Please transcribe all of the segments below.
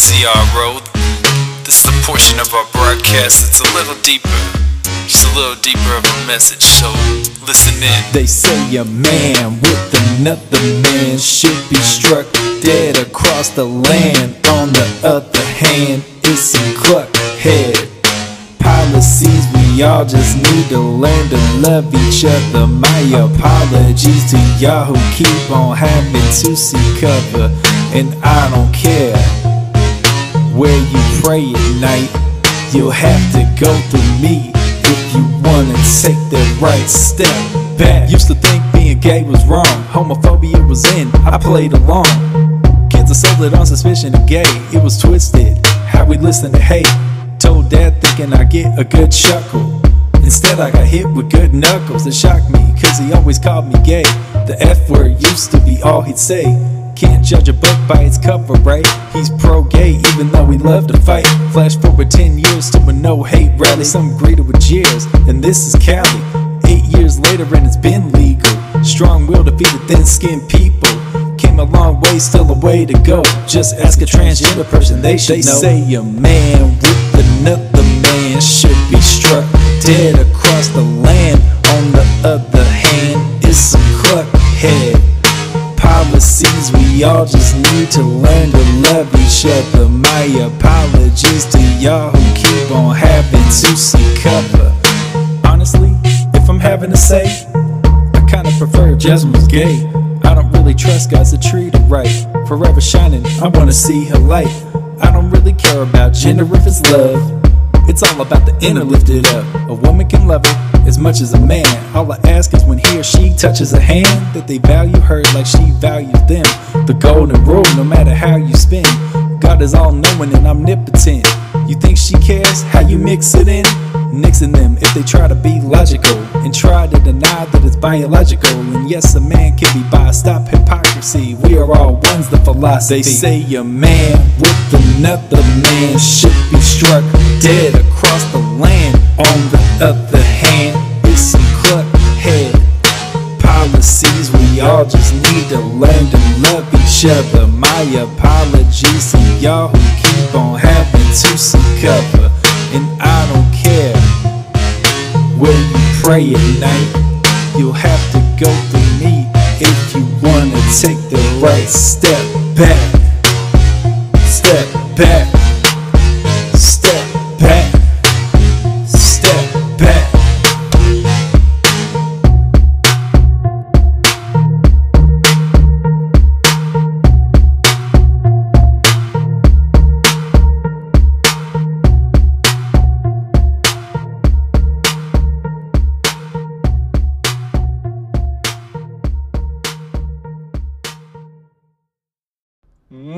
VCR Road. This is a portion of our broadcast that's a little deeper, just a little deeper of a message. So listen in. They say a man with another man should be struck dead across the land. On the other hand, it's some cluckhead policies. We all just need to learn to love each other. My apologies to y'all who keep on having to see cover. And I don't care where you pray at night. You'll have to go through me if you wanna take the right step back. Used to think being gay was wrong, homophobia was in. I played along. Kids are sold it on suspicion of gay. It was twisted. How we listen to hate. Told dad thinking I'd get a good chuckle. Instead, I got hit with good knuckles. It shocked me, cause he always called me gay. The F word used to be all he'd say. Can't judge a book by its cover, right? He's pro gay, even though he loved to fight. Flash forward 10 years to a no hate rally. Some greeted with jeers, and this is Cali. Eight years later, and it's been legal. Strong will defeated thin skinned people. Came a long way, still a way to go. Just ask a transgender person, they should They know. say a man with another man should be struck dead across the land. On the other hand, it's some cluckhead policies. We all just need to learn to love each other. My apologies to y'all who keep on having to see cover. Honestly, if I'm having to say, I kinda prefer if Jasmine was gay. I don't really trust guys that treat her right. Forever shining, I wanna see her light. I don't really care about gender if it's love. It's all about the inner lifted up. A woman can love it as much as a man. All I ask is when he or she touches a hand, that they value her like she values them. The golden rule, no matter how you spin. God is all knowing and omnipotent. You think she cares how you mix it in? Nixing them if they try to be logical and try to deny that it's biological. And yes, a man can be bi. Stop hypocrisy. We are all one's the philosophy. They say a man with another man should be struck dead across the land. On the other hand, it's some cluckhead policies. We all just need to learn to love each other. My apologies to y'all who keep on having to see cover. And I don't care where you pray at night. You'll have to go through me if you wanna take the right step back. Step back.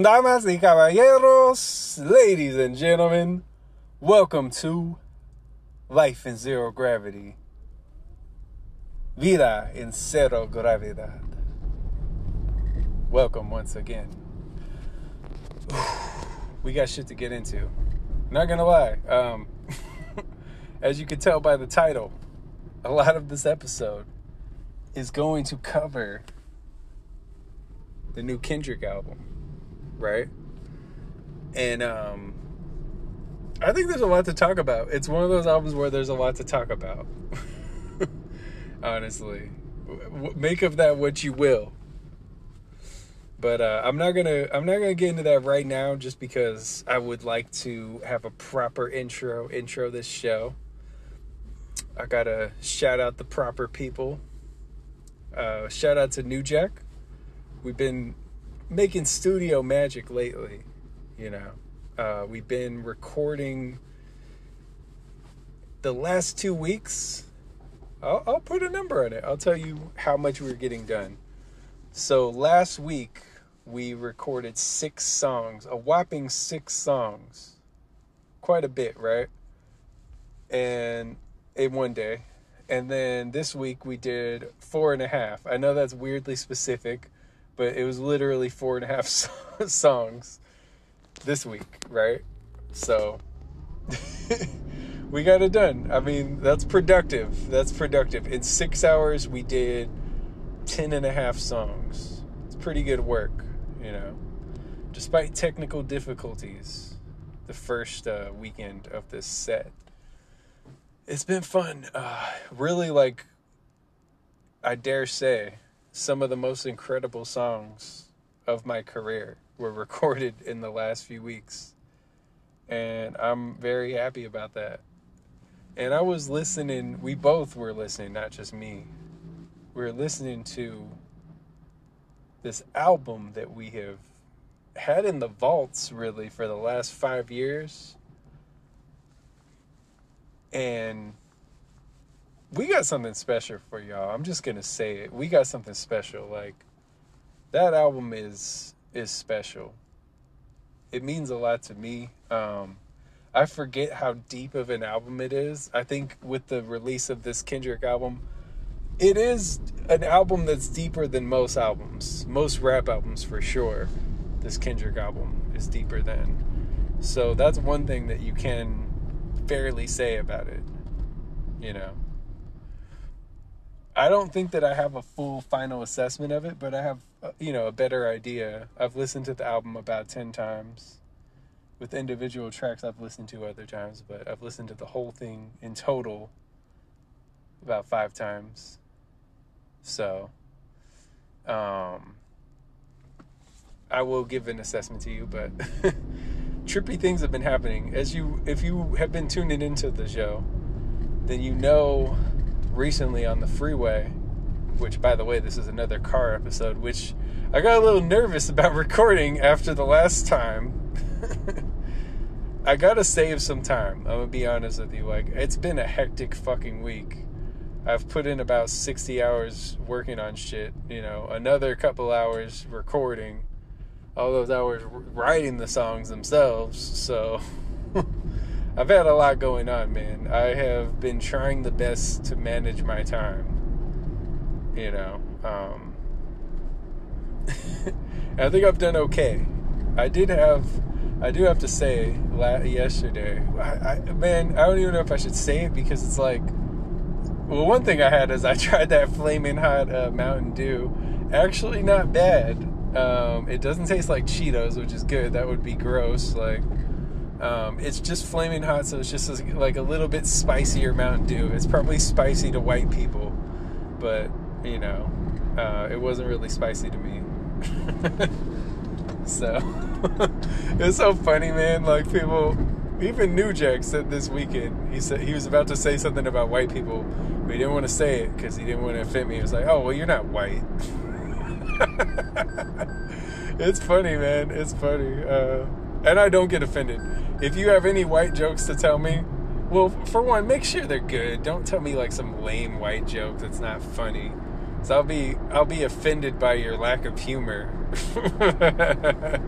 Damas y caballeros, ladies and gentlemen, welcome to Life in Zero Gravity. Vida en Cero Gravidad. Welcome once again. We got shit to get into. Not gonna lie, um, as you can tell by the title, a lot of this episode is going to cover the new Kendrick album right? And um I think there's a lot to talk about. It's one of those albums where there's a lot to talk about. Honestly, make of that what you will. But uh, I'm not gonna I'm not gonna get into that right now, just because I would like to have a proper intro intro this show. I gotta shout out the proper people. Uh, shout out to New Jack. We've been making studio magic lately you know. Uh, we've been recording the last two weeks. I'll, I'll put a number on it. I'll tell you how much we're getting done. So last week we recorded six songs a whopping six songs. Quite a bit right? And in one day. And then this week we did four and a half. I know that's weirdly specific but it was literally four and a half so- songs this week, right? So we got it done. I mean, that's productive. That's productive. In six hours, we did ten and a half songs. It's pretty good work, you know. despite technical difficulties, the first uh, weekend of this set. It's been fun. Uh, really, like, I dare say, some of the most incredible songs of my career were recorded in the last few weeks. And I'm very happy about that. And I was listening, we both were listening, not just me. We're listening to this album that we have had in the vaults really for the last five years. And we got something special for y'all. I'm just gonna say it. We got something special. Like that album is is special. It means a lot to me. Um, I forget how deep of an album it is. I think with the release of this Kendrick album, it is an album that's deeper than most albums, most rap albums for sure. This Kendrick album is deeper than. So that's one thing that you can fairly say about it. You know. I don't think that I have a full final assessment of it, but I have, uh, you know, a better idea. I've listened to the album about 10 times. With individual tracks I've listened to other times, but I've listened to the whole thing in total about 5 times. So, um I will give an assessment to you, but trippy things have been happening. As you if you have been tuning into the show, then you know recently on the freeway, which by the way, this is another car episode, which I got a little nervous about recording after the last time. I gotta save some time. I'm gonna be honest with you. Like, it's been a hectic fucking week. I've put in about 60 hours working on shit, you know, another couple hours recording, all those hours writing the songs themselves. So, I've had a lot going on, man. I have been trying the best to manage my time. You know, um, I think I've done okay. I did have, I do have to say, yesterday, I, I, man, I don't even know if I should say it because it's like, well, one thing I had is I tried that flaming hot uh, Mountain Dew. Actually, not bad. Um, it doesn't taste like Cheetos, which is good. That would be gross. Like, um, it's just flaming hot, so it's just like a little bit spicier Mountain Dew. It's probably spicy to white people, but you know, uh, it wasn't really spicy to me. so it's so funny, man. Like people, even New Jack said this weekend. He said he was about to say something about white people, but he didn't want to say it because he didn't want to offend me. He was like, "Oh, well, you're not white." it's funny, man. It's funny. Uh, and I don't get offended. If you have any white jokes to tell me, well, for one, make sure they're good. Don't tell me like some lame white joke that's not funny. So I'll be I'll be offended by your lack of humor.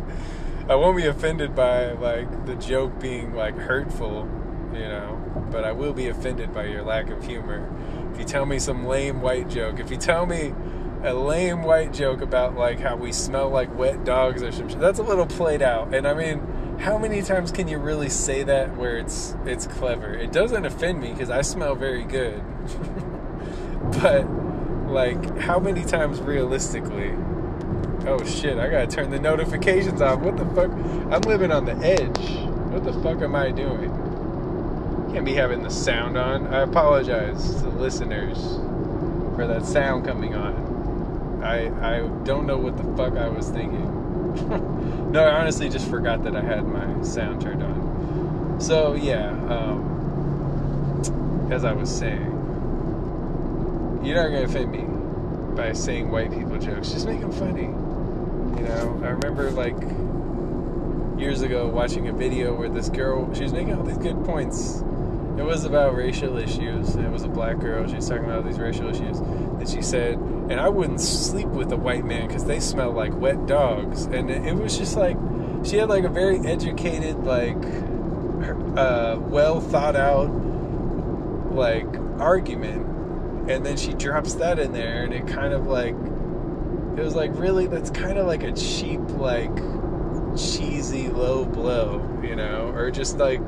I won't be offended by like the joke being like hurtful, you know, but I will be offended by your lack of humor. If you tell me some lame white joke, if you tell me a lame white joke about like how we smell like wet dogs or some shit. That's a little played out. And I mean, how many times can you really say that where it's it's clever? It doesn't offend me because I smell very good. but like how many times realistically? Oh shit, I gotta turn the notifications off. What the fuck? I'm living on the edge. What the fuck am I doing? Can't be having the sound on. I apologize to listeners for that sound coming on. I I don't know what the fuck I was thinking. no, I honestly just forgot that I had my sound turned on. So yeah, um, as I was saying, you're not gonna offend me by saying white people jokes. Just make them funny. You know, I remember like years ago watching a video where this girl she was making all these good points it was about racial issues. It was a black girl. She was talking about these racial issues. And she said, and I wouldn't sleep with a white man because they smell like wet dogs. And it was just like, she had like a very educated, like, uh, well thought out, like, argument. And then she drops that in there, and it kind of like, it was like, really, that's kind of like a cheap, like, cheesy low blow, you know? Or just like,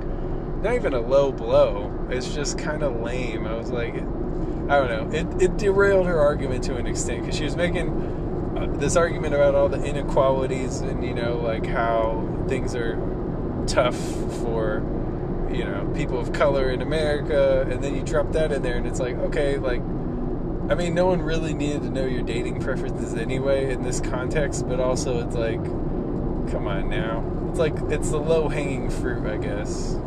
not even a low blow. It's just kind of lame. I was like, I don't know. It, it derailed her argument to an extent because she was making uh, this argument about all the inequalities and you know like how things are tough for you know people of color in America, and then you drop that in there, and it's like okay, like I mean, no one really needed to know your dating preferences anyway in this context, but also it's like, come on now, it's like it's the low hanging fruit, I guess.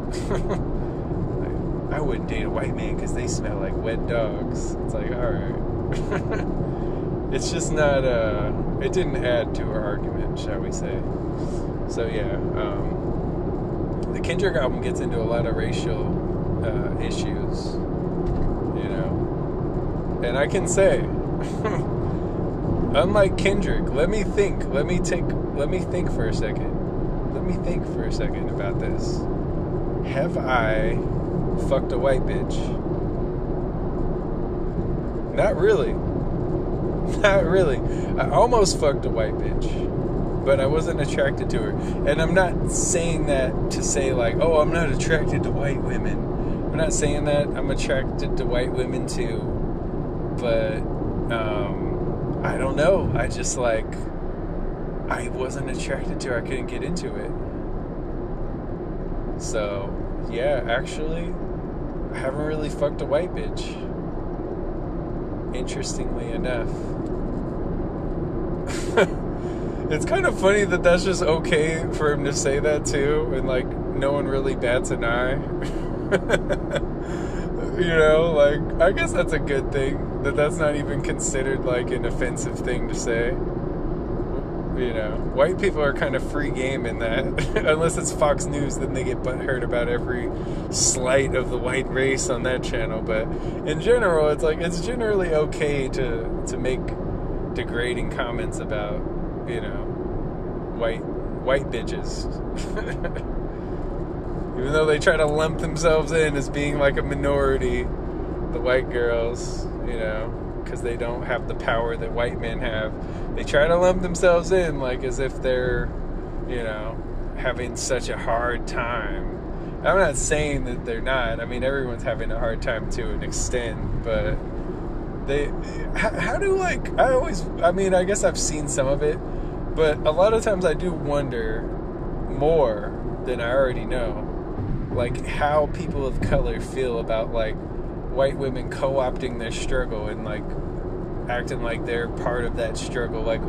I wouldn't date a white man because they smell like wet dogs. It's like, all right. it's just not, uh, it didn't add to our argument, shall we say. So, yeah, um, the Kendrick album gets into a lot of racial uh, issues, you know. And I can say, unlike Kendrick, let me think, let me take, let me think for a second. Let me think for a second about this. Have I fucked a white bitch? Not really. Not really. I almost fucked a white bitch, but I wasn't attracted to her. And I'm not saying that to say, like, oh, I'm not attracted to white women. I'm not saying that I'm attracted to white women too. But, um, I don't know. I just, like, I wasn't attracted to her. I couldn't get into it. So, yeah, actually, I haven't really fucked a white bitch. Interestingly enough. it's kind of funny that that's just okay for him to say that too, and like no one really bats an eye. you know, like I guess that's a good thing that that's not even considered like an offensive thing to say you know, white people are kind of free game in that. Unless it's Fox News, then they get heard about every slight of the white race on that channel. But in general, it's like it's generally okay to to make degrading comments about, you know, white white bitches. Even though they try to lump themselves in as being like a minority, the white girls, you know, because they don't have the power that white men have. They try to lump themselves in like as if they're, you know, having such a hard time. I'm not saying that they're not. I mean, everyone's having a hard time to an extent, but they how, how do like I always I mean, I guess I've seen some of it, but a lot of times I do wonder more than I already know like how people of color feel about like white women co-opting their struggle and like acting like they're part of that struggle. Like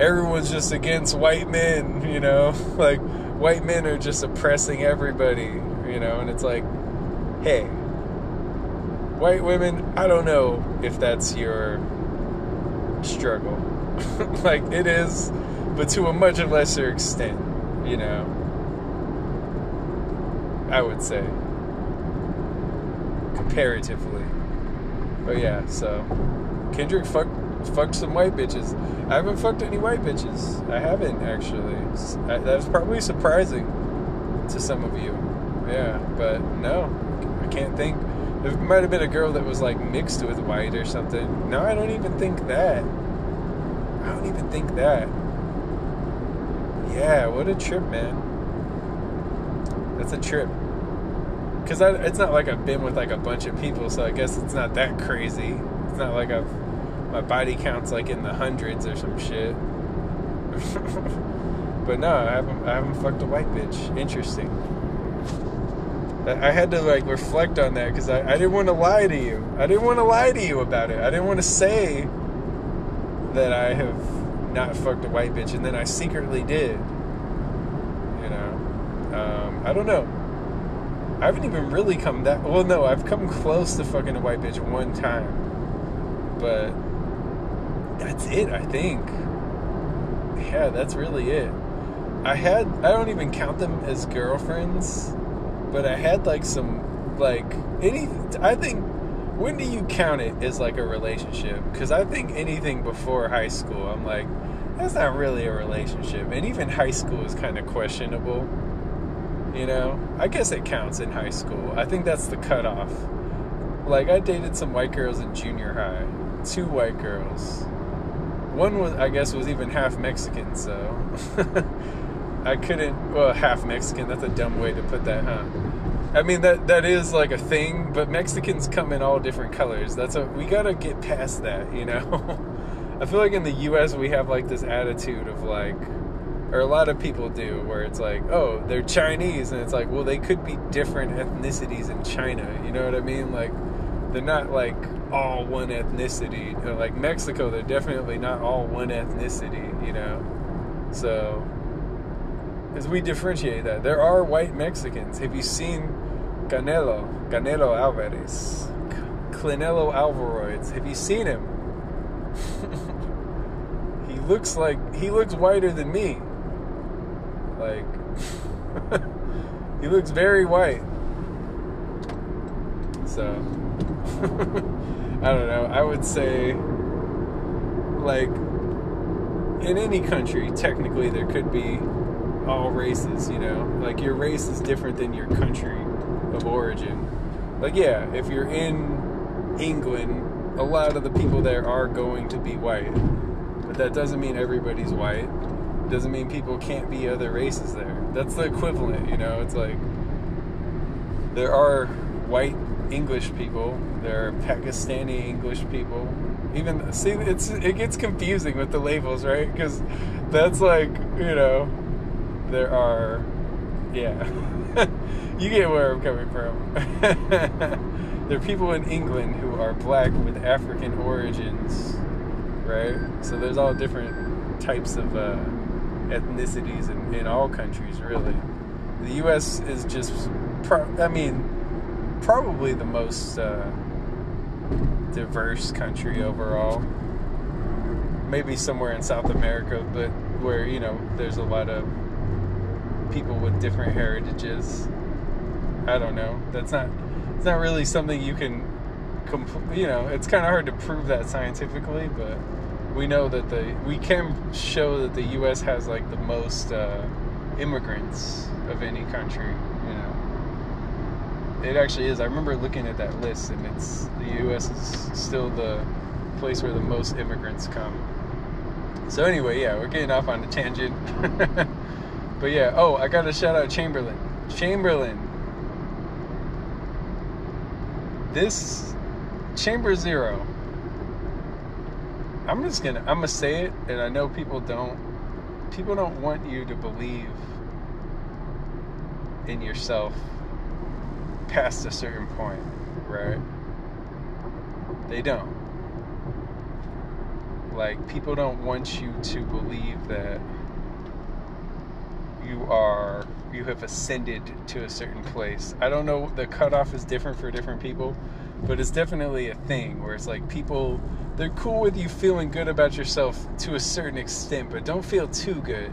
everyone's just against white men you know? Like white men are just oppressing everybody you know? And it's like hey white women i don't know if that's your struggle. Like it is but to a much lesser extent you know? I would say. Comparatively. But yeah, so Kendrick fucked fucked some white bitches. I haven't fucked any white bitches. I haven't actually. That's probably surprising to some of you. Yeah, but no, I can't think. It might have been a girl that was like mixed with white or something. No, I don't even think that. I don't even think that. Yeah, what a trip, man. That's a trip because it's not like I've been with like a bunch of people, so I guess it's not that crazy. It's not like I've my body counts like in the hundreds or some shit. but no, I haven't I haven't fucked a white bitch. Interesting. I had to like reflect on that because I, I didn't want to lie to you. I didn't want to lie to you about it. I didn't want to say that I have not fucked a white bitch, and then I secretly did. You know, um, I don't know. I haven't even really come that well. No, I've come close to fucking a white bitch one time, but that's it. I think. Yeah, that's really it. I had. I don't even count them as girlfriends, but I had like some like any. I think. When do you count it as like a relationship? Because I think anything before high school, I'm like, that's not really a relationship. And even high school is kind of questionable you know, I guess it counts in high school. I think that's the cutoff. Like, I dated some white girls in junior high. Two white girls. One was, I guess, was even half Mexican, so. I couldn't, well, half Mexican, that's a dumb way to put that, huh? I mean, that that is like a thing, but Mexicans come in all different colors. That's a, we gotta get past that, you know? I feel like in the U.S. we have like this attitude of like, or a lot of people do, where it's like, oh, they're Chinese, and it's like, well, they could be different ethnicities in China. You know what I mean? Like, they're not like all one ethnicity. Like Mexico, they're definitely not all one ethnicity. You know, so as we differentiate that, there are white Mexicans. Have you seen Canelo, Canelo Alvarez, Clinelo Alvaroids? Have you seen him? he looks like he looks whiter than me. Like he looks very white. So I don't know. I would say like in any country, technically there could be all races, you know. Like your race is different than your country of origin. Like yeah, if you're in England, a lot of the people there are going to be white. But that doesn't mean everybody's white. It doesn't mean people can't be other races there. That's the equivalent, you know. It's like there are white English people, there are Pakistani English people. Even see, it's it gets confusing with the labels, right? Because that's like you know there are, yeah, you get where I'm coming from. there are people in England who are black with African origins, right? So there's all different types of uh, ethnicities in, in all countries, really. The U.S. is just, pro- I mean, probably the most uh, diverse country overall. Maybe somewhere in South America, but where, you know, there's a lot of people with different heritages. I don't know. That's not. It's not really something you can. Compl- you know, it's kind of hard to prove that scientifically, but we know that the we can show that the U.S. has like the most uh, immigrants of any country. It actually is. I remember looking at that list, and it's the U.S. is still the place where the most immigrants come. So anyway, yeah, we're getting off on a tangent. But yeah, oh, I got to shout out Chamberlain. Chamberlain. This Chamber Zero. I'm just gonna I'm gonna say it, and I know people don't people don't want you to believe in yourself past a certain point, right? They don't. Like people don't want you to believe that you are you have ascended to a certain place. I don't know the cutoff is different for different people, but it's definitely a thing where it's like people they're cool with you feeling good about yourself to a certain extent, but don't feel too good.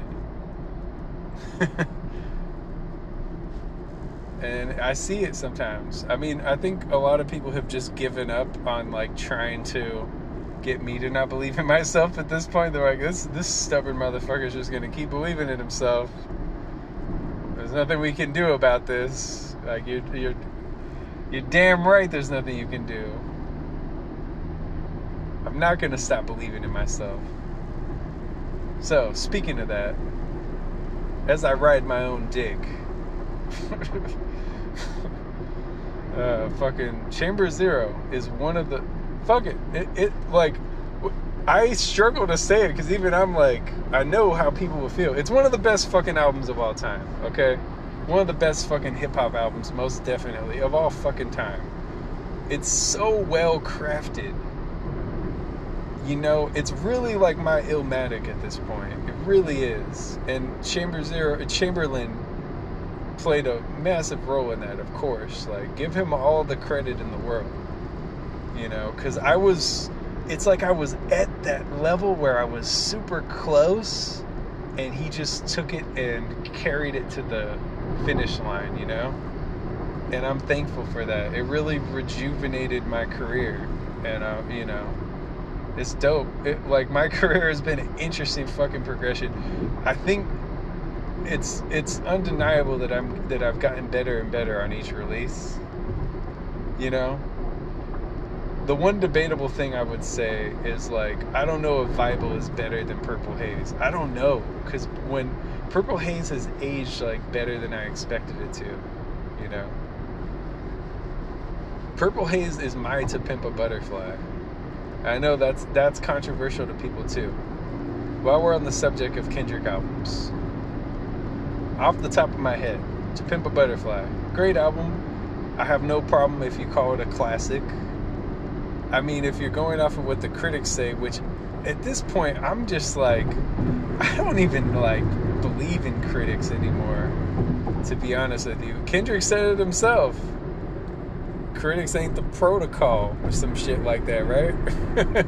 and I see it sometimes. I mean, I think a lot of people have just given up on like trying to get me to not believe in myself at this point. They're like, this this stubborn motherfucker is just gonna keep believing in himself. There's nothing we can do about this. Like you're you're you're damn right. There's nothing you can do. I'm not gonna stop believing in myself. So speaking of that, as I ride my own dick. uh, fucking Chamber Zero is one of the fuck it. It, it like I struggle to say it because even I'm like, I know how people will feel. It's one of the best fucking albums of all time, okay? One of the best fucking hip hop albums, most definitely, of all fucking time. It's so well crafted. You know, it's really like my Illmatic at this point. It really is. And Chamber Zero, Chamberlain played a massive role in that, of course. Like, give him all the credit in the world. You know, because I was it's like I was at that level where I was super close and he just took it and carried it to the finish line, you know? And I'm thankful for that. It really rejuvenated my career. And, uh, you know, it's dope. It, like, my career has been an interesting fucking progression. I think it's it's undeniable that I'm that I've gotten better and better on each release. You know, the one debatable thing I would say is like I don't know if Bible is better than Purple Haze. I don't know because when Purple Haze has aged like better than I expected it to, you know. Purple Haze is my To Pimp a Butterfly. I know that's that's controversial to people too. While we're on the subject of Kendrick albums, off the top of my head, To Pimp a Butterfly, great album. I have no problem if you call it a classic. I mean, if you're going off of what the critics say, which at this point I'm just like, I don't even like believe in critics anymore. To be honest with you, Kendrick said it himself critics ain't the protocol or some shit like that, right?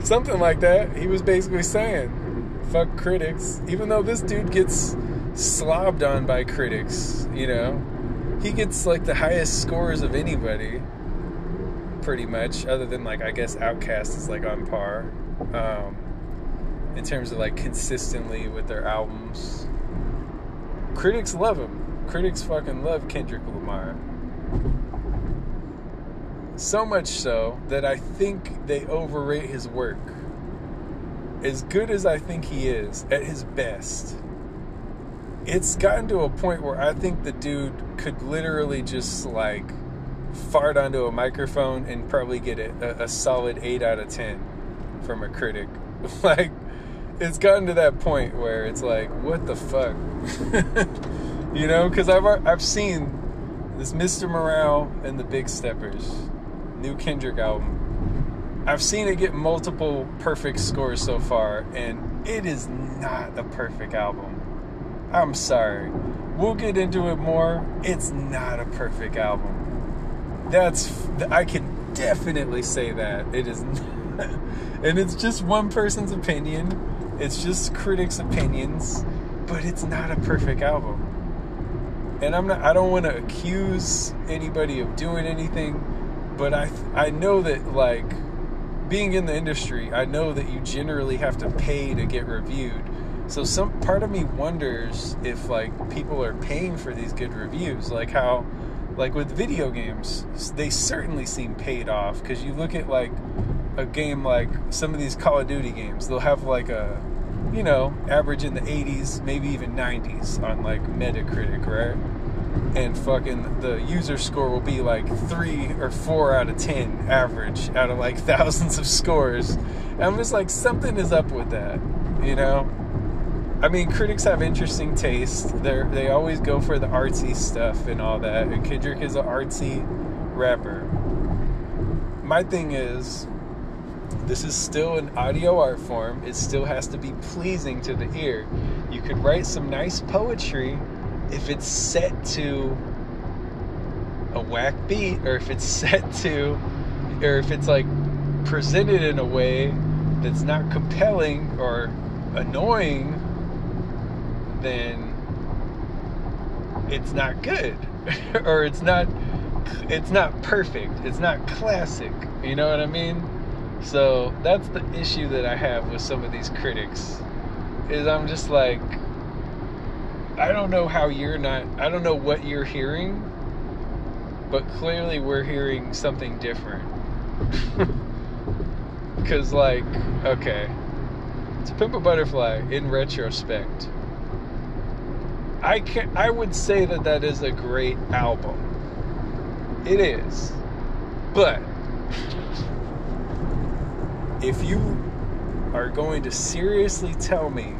Something like that. He was basically saying, fuck critics. Even though this dude gets slobbed on by critics, you know, he gets like the highest scores of anybody, pretty much, other than like, I guess Outkast is like on par. Um, in terms of like consistently with their albums. Critics love him. Critics fucking love Kendrick Lamar. So much so that I think they overrate his work. As good as I think he is at his best, it's gotten to a point where I think the dude could literally just like fart onto a microphone and probably get a, a solid 8 out of 10 from a critic. like, it's gotten to that point where it's like, what the fuck? you know, because I've, I've seen this Mr. Morale and the Big Steppers new Kendrick album. I've seen it get multiple perfect scores so far, and it is not a perfect album. I'm sorry. We'll get into it more. It's not a perfect album. That's I can definitely say that it is, not, and it's just one person's opinion. It's just critics' opinions, but it's not a perfect album. And I'm not. I don't want to accuse anybody of doing anything but I I know that like being in the industry, I know that you generally have to pay to get reviewed. So some part of me wonders if like people are paying for these good reviews, like how like with video games, they certainly seem paid off because you look at like a game like some of these Call of Duty games, they'll have like a you know, average in the 80s, maybe even 90s on like Metacritic, right? and fucking the user score will be like three or four out of ten average out of like thousands of scores. And I'm just like, something is up with that, you know? I mean, critics have interesting taste. They they always go for the artsy stuff and all that. And Kendrick is an artsy rapper. My thing is, this is still an audio art form. It still has to be pleasing to the ear. You could write some nice poetry if it's set to a whack beat or if it's set to or if it's like presented in a way that's not compelling or annoying then it's not good. Or it's not it's not perfect. It's not classic. You know what i mean? So that's the issue that i have with some of these critics is i'm just like I don't know how you're not, I don't know what you're hearing, but clearly we're hearing something different. Because, like, okay, to Pimp a Butterfly, in retrospect, I can I would say that that is a great album. It is. But if you are going to seriously tell me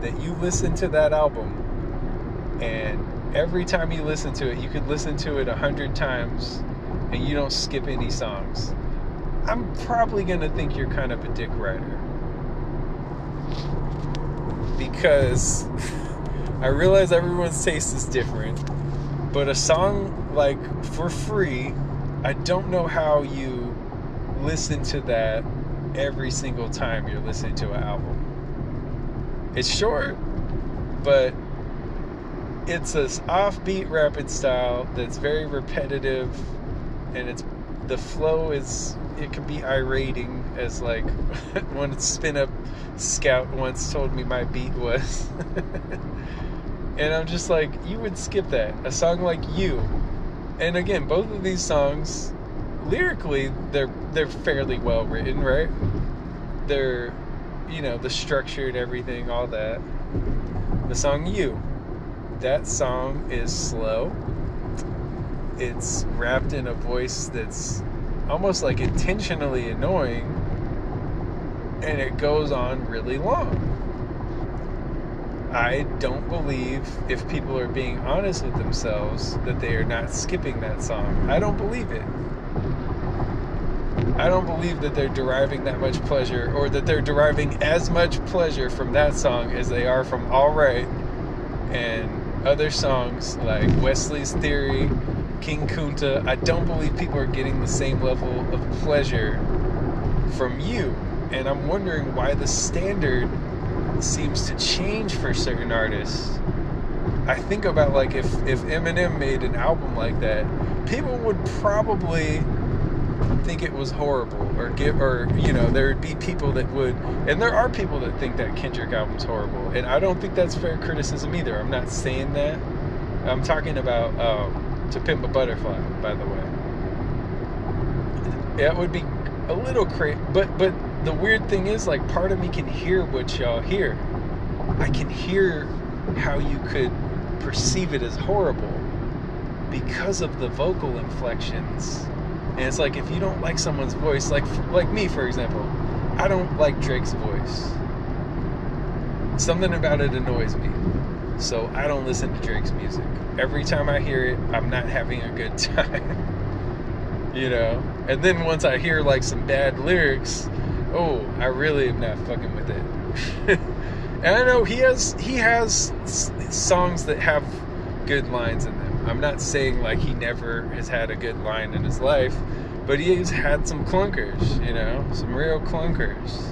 that you listen to that album and every time you listen to it, you could listen to it a hundred times and you don't skip any songs. I'm probably gonna think you're kind of a dick writer. Because I realize everyone's taste is different, but a song like for free, I don't know how you listen to that every single time you're listening to an album. It's short, but it's this offbeat rapid style that's very repetitive and it's the flow is it can be irating as like one spin up scout once told me my beat was and i'm just like you would skip that a song like you and again both of these songs lyrically they're they're fairly well written right they're you know the structure and everything all that the song you that song is slow. It's rapped in a voice that's almost like intentionally annoying. and it goes on really long. I don't believe if people are being honest with themselves that they are not skipping that song. I don't believe it. I don't believe that they're deriving that much pleasure or that they're deriving as much pleasure from that song as they are from Alright and other songs like Wesley's Theory, King Kunta. I don't believe people are getting the same level of pleasure from you. And I'm wondering why the standard seems to change for certain artists. I think about like if if Eminem made an album like that, people would probably think it was horrible or give or you know there would be people that would and there are people that think that Kendrick album's horrible and I don't think that's fair criticism either. I'm not saying that. I'm talking about um, to pimp a butterfly by the way. It would be a little crazy but but the weird thing is like part of me can hear what y'all hear I can hear how you could perceive it as horrible because of the vocal inflections and it's like if you don't like someone's voice, like like me for example, I don't like Drake's voice. Something about it annoys me. So I don't listen to Drake's music. Every time I hear it, I'm not having a good time. you know? And then once I hear like some bad lyrics, oh, I really am not fucking with it. and I know he has he has songs that have good lines in them I'm not saying like he never has had a good line in his life, but he's had some clunkers, you know, some real clunkers.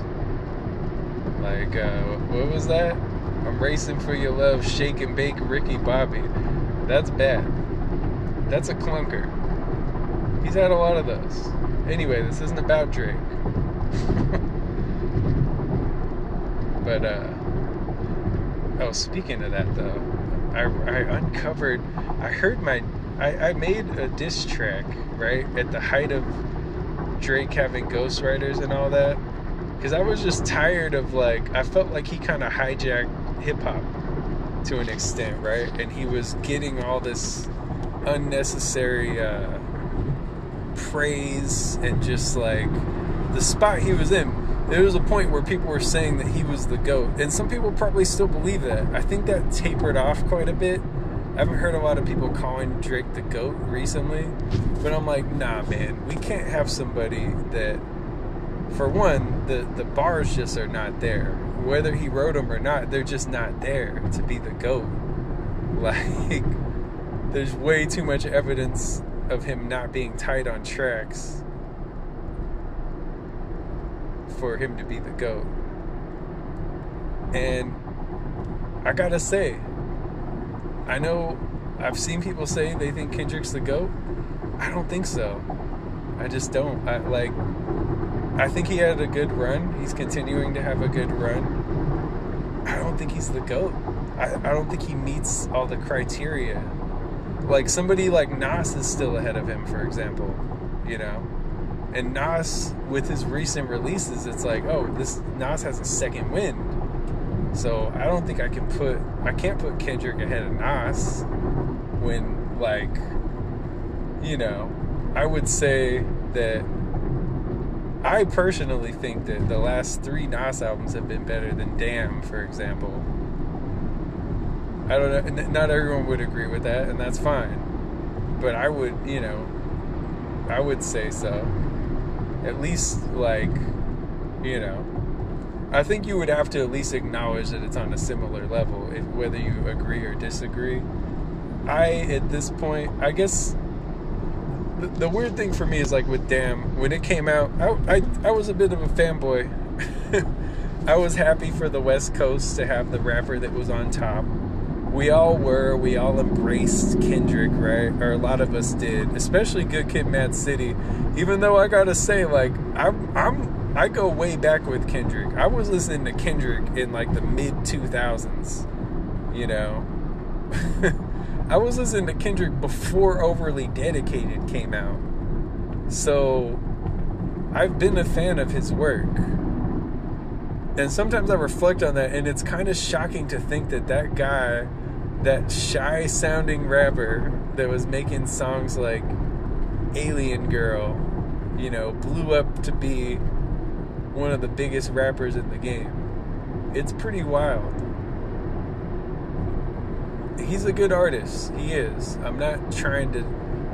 Like, uh, what was that? I'm racing for your love, shake and bake Ricky Bobby. That's bad. That's a clunker. He's had a lot of those. Anyway, this isn't about Drake. But, uh, oh, speaking of that though, I, I uncovered, I heard my, I, I made a diss track, right, at the height of Drake having ghostwriters and all that. Because I was just tired of, like, I felt like he kind of hijacked hip hop to an extent, right? And he was getting all this unnecessary uh, praise and just like the spot he was in there was a point where people were saying that he was the GOAT. And some people probably still believe that. I think that tapered off quite a bit. I haven't heard a lot of people calling Drake the GOAT recently. But I'm like, nah, man, we can't have somebody that, for one, the, the bars just are not there. Whether he wrote them or not, they're just not there to be the GOAT. Like, there's way too much evidence of him not being tight on tracks for him to be the GOAT. And I gotta say, I know I've seen people say they think Kendrick's the GOAT. I don't think so. I just don't. I like I think he had a good run. He's continuing to have a good run. I don't think he's the GOAT. I, I don't think he meets all the criteria. Like somebody like Nas is still ahead of him, for example. You know? And Nas, with his recent releases, it's like, oh, this Nas has a second wind. So I don't think I can put, I can't put Kendrick ahead of Nas when, like, you know, I would say that I personally think that the last three Nas albums have been better than Damn, for example. I don't know, not everyone would agree with that, and that's fine. But I would, you know, I would say so at least like you know i think you would have to at least acknowledge that it's on a similar level whether you agree or disagree. I at this point i guess the, the weird thing for me is like with damn when it came out i, I, I was a bit of a fanboy. I was happy for the west coast to have the rapper that was on top we all were, we all embraced Kendrick, right? Or a lot of us did, especially Good Kid, Mad City. Even though I gotta say, like, I'm, I'm, I go way back with Kendrick. I was listening to Kendrick in like the mid 2000s, you know. I was listening to Kendrick before Overly Dedicated came out. So I've been a fan of his work. And sometimes I reflect on that, and it's kind of shocking to think that that guy that shy sounding rapper that was making songs like Alien Girl, you know, blew up to be one of the biggest rappers in the game. It's pretty wild. He's a good artist. He is. I'm not trying to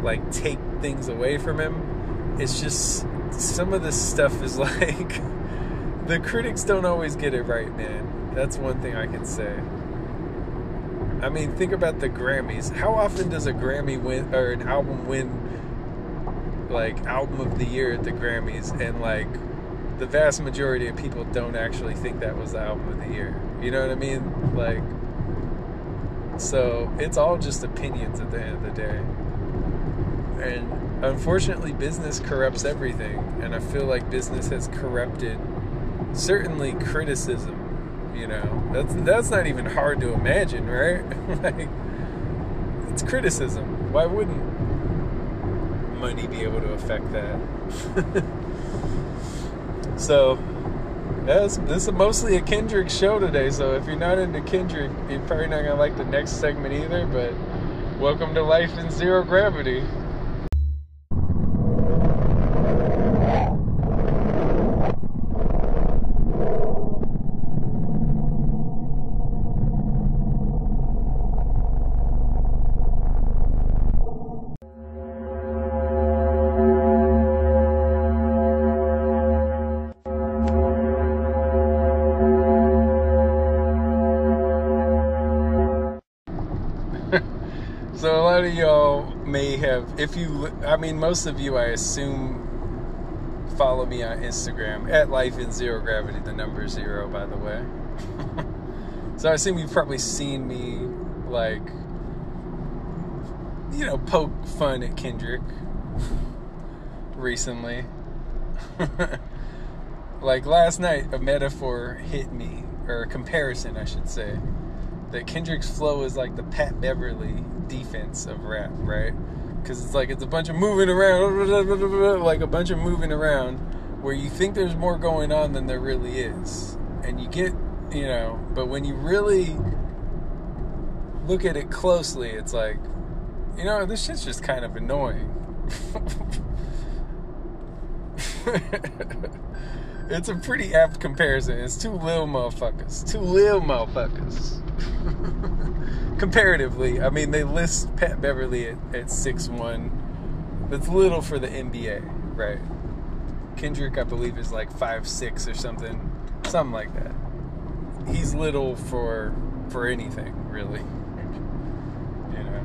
like take things away from him. It's just some of this stuff is like the critics don't always get it right, man. That's one thing I can say. I mean, think about the Grammys. How often does a Grammy win or an album win like album of the year at the Grammys and like the vast majority of people don't actually think that was the album of the year. You know what I mean? Like so it's all just opinions at the end of the day. And unfortunately business corrupts everything and I feel like business has corrupted certainly criticism you know, that's that's not even hard to imagine, right? like, it's criticism. Why wouldn't money be able to affect that? so, that's this is mostly a Kendrick show today. So if you're not into Kendrick, you're probably not gonna like the next segment either. But welcome to life in zero gravity. Of y'all may have, if you, I mean, most of you, I assume, follow me on Instagram at Life in Zero Gravity, the number zero, by the way. so I assume you've probably seen me, like, you know, poke fun at Kendrick recently. like last night, a metaphor hit me, or a comparison, I should say that Kendrick's flow is like the Pat Beverley defense of rap, right? Because it's like it's a bunch of moving around, like a bunch of moving around, where you think there's more going on than there really is, and you get, you know, but when you really look at it closely, it's like, you know, this shit's just kind of annoying. it's a pretty apt comparison. It's two little motherfuckers. Two little motherfuckers. Comparatively, I mean, they list Pat Beverley at, at 6'1. That's little for the NBA, right? Kendrick, I believe, is like five six or something. Something like that. He's little for for anything, really. You know?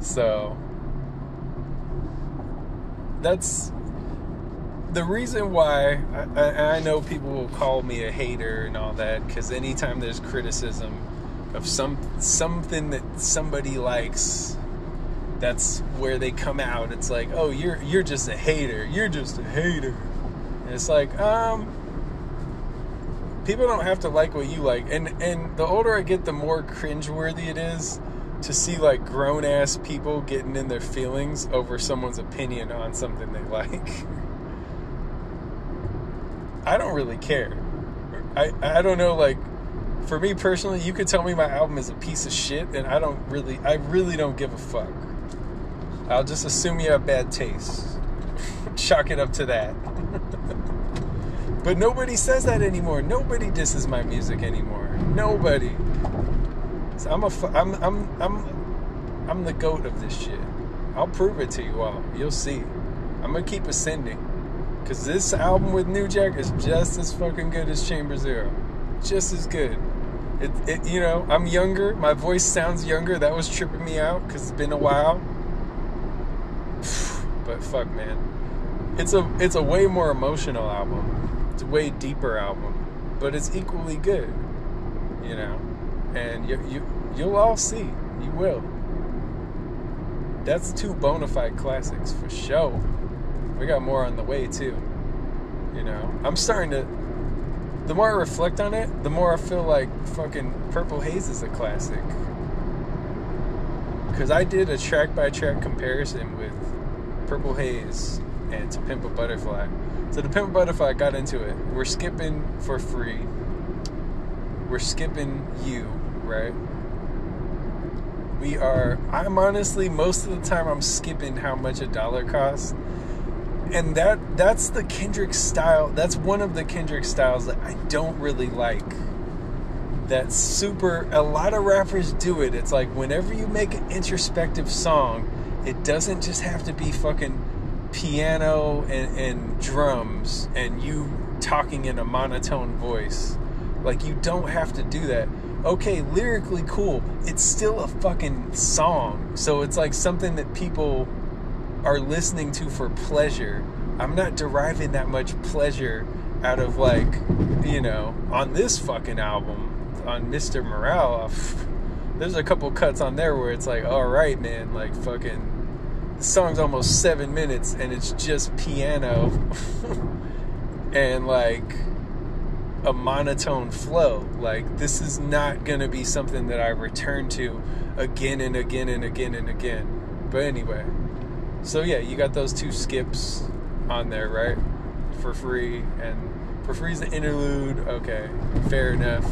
so that's the reason why I, I, know people will call me a hater and all that because anytime there's criticism of some something that somebody likes that's where they come out. It's like oh you're you're just a hater. You're just a hater. And it's like um people don't have to like what you like. And and the older i get the more cringeworthy it is to see like grown ass people getting in their feelings over someone's opinion on something they like I don't really care. I I don't know like for me personally, you could tell me my album is a piece of shit and I don't really I really don't give a fuck. I'll just assume you have bad taste. Chalk it up to that. but nobody says that anymore. Nobody disses my music anymore. Nobody. So I'm a I'm I'm I'm I'm the goat of this shit. I'll prove it to you all. You'll see. I'm gonna keep ascending. Because this album with New Jack is just as fucking good as Chamber Zero. Just as good. It, it, you know, I'm younger. My voice sounds younger. That was tripping me out because it's been a while. But fuck, man, it's a it's a way more emotional album. It's a way deeper album, but it's equally good. You know, and you you you'll all see. You will. That's two bona fide classics for sure we got more on the way too. You know, I'm starting to. The more I reflect on it, the more I feel like fucking Purple Haze is a classic. Because I did a track by track comparison with Purple Haze and To Pimp a Butterfly. So To Pimp a Butterfly got into it. We're skipping for free. We're skipping you, right? We are. I'm honestly most of the time I'm skipping how much a dollar costs and that that's the Kendrick style. That's one of the Kendrick styles that I don't really like. That's super. A lot of rappers do it. It's like whenever you make an introspective song, it doesn't just have to be fucking piano and, and drums and you talking in a monotone voice. Like you don't have to do that. Okay, lyrically cool. It's still a fucking song. So it's like something that people are listening to for pleasure. I'm not deriving that much pleasure out of like, you know, on this fucking album, on Mr. Morale. There's a couple cuts on there where it's like, all right, man, like fucking, the song's almost seven minutes and it's just piano and like a monotone flow. Like, this is not gonna be something that I return to again and again and again and again. But anyway. So yeah, you got those two skips on there, right? For free, and for free is the interlude. Okay, fair enough.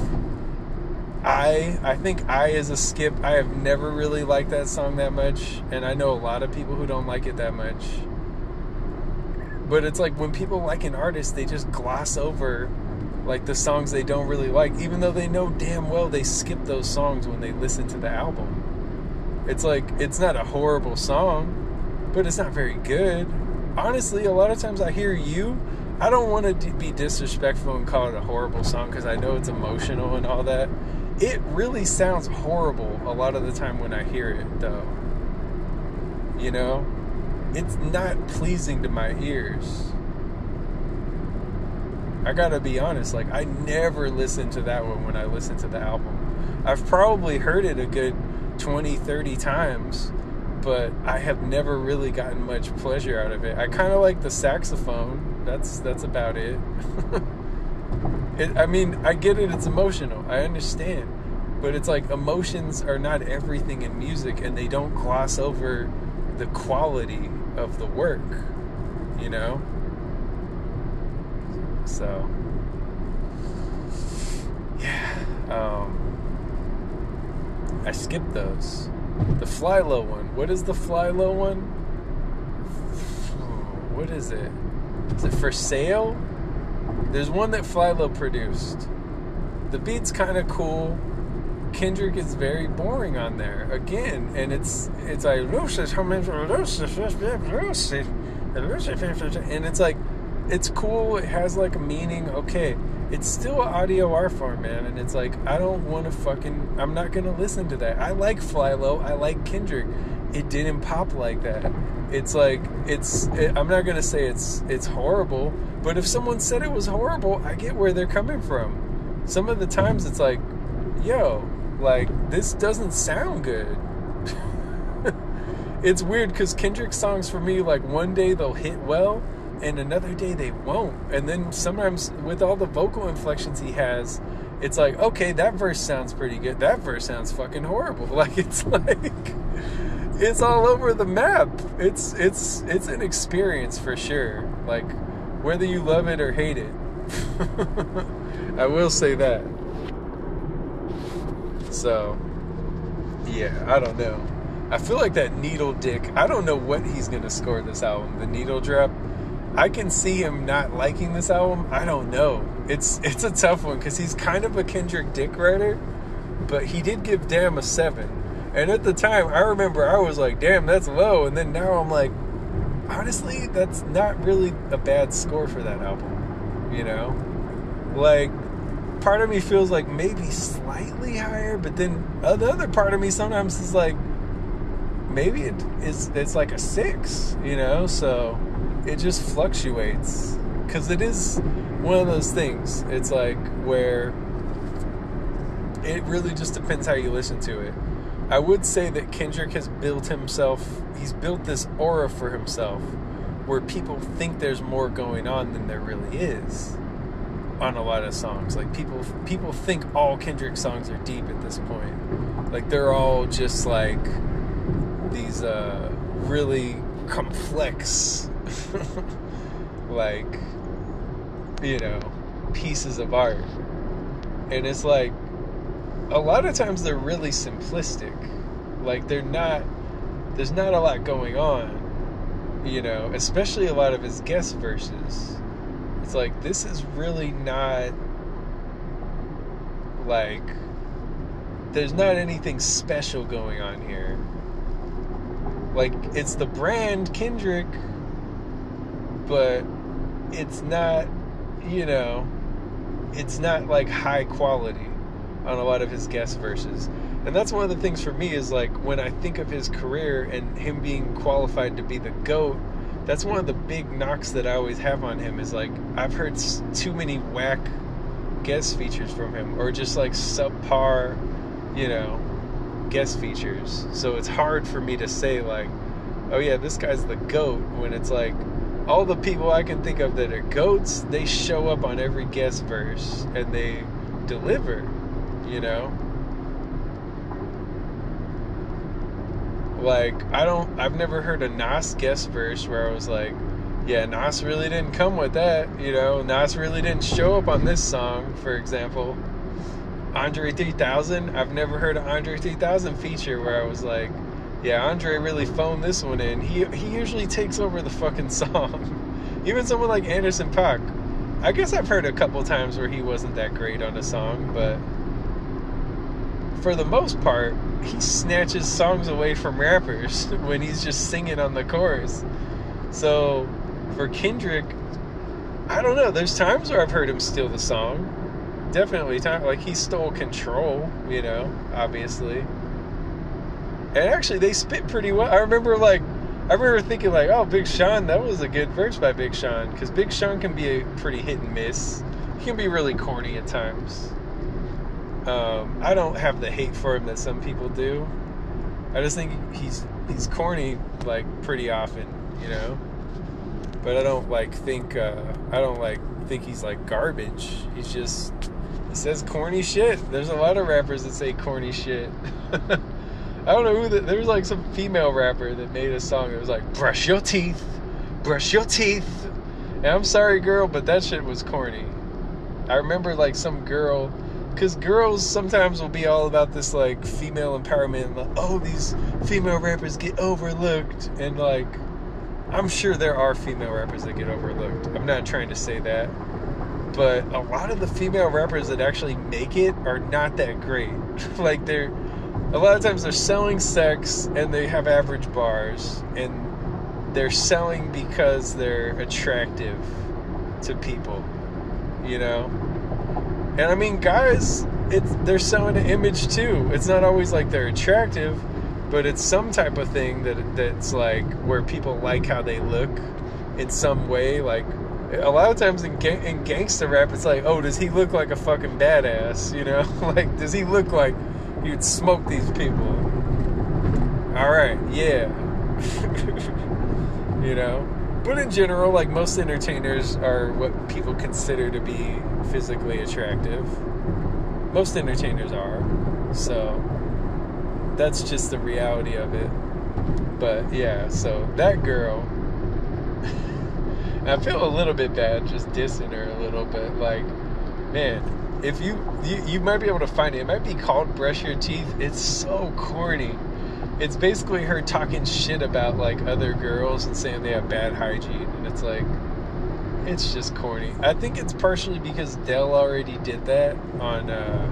I I think I is a skip. I have never really liked that song that much, and I know a lot of people who don't like it that much. But it's like when people like an artist, they just gloss over like the songs they don't really like, even though they know damn well they skip those songs when they listen to the album. It's like it's not a horrible song but it's not very good. Honestly, a lot of times I hear you, I don't want to be disrespectful and call it a horrible song because I know it's emotional and all that. It really sounds horrible a lot of the time when I hear it, though. You know? It's not pleasing to my ears. I gotta be honest, like, I never listened to that one when I listened to the album. I've probably heard it a good 20, 30 times but I have never really gotten much pleasure out of it. I kind of like the saxophone. That's that's about it. it. I mean, I get it. It's emotional. I understand, but it's like emotions are not everything in music, and they don't gloss over the quality of the work. You know. So. Yeah. Um, I skipped those. The FlyLo one. What is the FlyLo one? What is it? Is it for sale? There's one that FlyLo produced. The beat's kind of cool. Kendrick is very boring on there again, and it's it's like and it's like it's cool. It has like a meaning. Okay, it's still audio form, man. And it's like, I don't want to fucking, I'm not going to listen to that. I like FlyLo. I like Kendrick. It didn't pop like that. It's like, it's, it, I'm not going to say it's, it's horrible, but if someone said it was horrible, I get where they're coming from. Some of the times it's like, yo, like, this doesn't sound good. it's weird because Kendrick songs for me, like, one day they'll hit well and another day they won't. And then sometimes with all the vocal inflections he has, it's like, okay, that verse sounds pretty good. That verse sounds fucking horrible. Like it's like it's all over the map. It's it's it's an experience for sure. Like whether you love it or hate it. I will say that. So, yeah, I don't know. I feel like that needle dick. I don't know what he's gonna score this album. The needle drop. I can see him not liking this album. I don't know. It's it's a tough one because he's kind of a Kendrick Dick writer, but he did give Damn a seven. And at the time, I remember I was like, "Damn, that's low." And then now I'm like, honestly, that's not really a bad score for that album. You know, like part of me feels like maybe slightly higher, but then the other part of me sometimes is like, maybe it is it's like a six. You know, so it just fluctuates because it is one of those things. It's like where it really just depends how you listen to it. I would say that Kendrick has built himself, he's built this aura for himself where people think there's more going on than there really is on a lot of songs. Like people people think all Kendrick songs are deep at this point. Like they're all just like these uh really complex like you know pieces of art and it's like a lot of times they're really simplistic like they're not there's not a lot going on You know, especially a lot of his guest verses. It's like this is really not like there's not anything special going on here. Like it's the brand Kendrick, but it's not, you know, it's not like high quality on a lot of his guest verses. And that's one of the things for me is like when I think of his career and him being qualified to be the GOAT, that's one of the big knocks that I always have on him is like I've heard too many whack guest features from him or just like subpar, you know, guest features. So it's hard for me to say like, oh yeah, this guy's the GOAT when it's like all the people I can think of that are goats, they show up on every guest verse and they deliver, you know? Like, I don't, I've never heard a Nas guest verse where I was like, yeah, Nas really didn't come with that, you know? Nas really didn't show up on this song, for example. Andre 3000, I've never heard an Andre 3000 feature where I was like, yeah, Andre really phoned this one in. He he usually takes over the fucking song. Even someone like Anderson .Paak. I guess I've heard a couple times where he wasn't that great on a song, but for the most part, he snatches songs away from rappers when he's just singing on the chorus. So for Kendrick, I don't know. There's times where I've heard him steal the song. Definitely time like he stole control, you know, obviously and actually they spit pretty well. I remember like I remember thinking like, oh, Big Sean, that was a good verse by Big Sean because Big Sean can be a pretty hit and miss. He can be really corny at times. Um, I don't have the hate for him that some people do. I just think he's he's corny like pretty often, you know. But I don't like think uh, I don't like think he's like garbage. He's just he says corny shit. There's a lot of rappers that say corny shit. I don't know who the, there was like some female rapper that made a song that was like brush your teeth, brush your teeth. And I'm sorry, girl, but that shit was corny. I remember like some girl, because girls sometimes will be all about this like female empowerment. Like, oh, these female rappers get overlooked, and like, I'm sure there are female rappers that get overlooked. I'm not trying to say that, but a lot of the female rappers that actually make it are not that great. like they're a lot of times they're selling sex and they have average bars and they're selling because they're attractive to people you know? And i mean guys it's they're selling an image too. It's not always like they're attractive but it's some type of thing that that's like where people like how they look in some way. Like a lot of times in, ga- in gangster rap it's like oh does he look like a fucking badass? You know? Like does he look like you'd smoke these people. All right, yeah. you know, but in general, like most entertainers are what people consider to be physically attractive. Most entertainers are. So that's just the reality of it. But yeah, so that girl I feel a little bit bad just dissing her a little bit like man, if you, you you might be able to find it. It might be called "Brush Your Teeth." It's so corny. It's basically her talking shit about like other girls and saying they have bad hygiene, and it's like, it's just corny. I think it's partially because Del already did that on uh,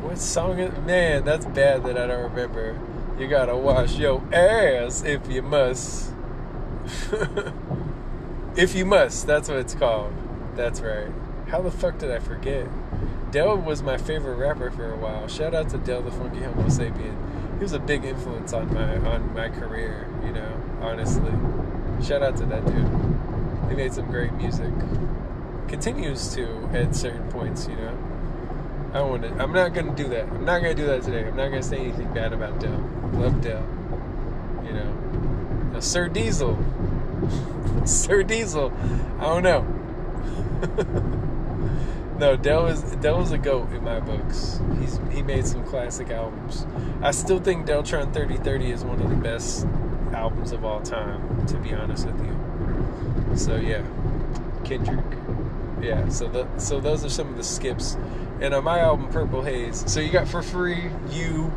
what song? Man, that's bad that I don't remember. You gotta wash your ass if you must. if you must, that's what it's called. That's right. How the fuck did I forget? Del was my favorite rapper for a while. Shout out to Del the Funky Homosapien. He was a big influence on my on my career, you know, honestly. Shout out to that dude. He made some great music. Continues to at certain points, you know. I want to I'm not gonna do that. I'm not gonna do that today. I'm not gonna say anything bad about Del. Love Del. You know. Now, Sir Diesel. Sir Diesel. I don't know. No, Del is Del is a goat in my books. He's he made some classic albums. I still think Deltron 3030 is one of the best albums of all time, to be honest with you. So yeah, Kendrick. Yeah, so the so those are some of the skips. And on my album Purple Haze, so you got for free, you,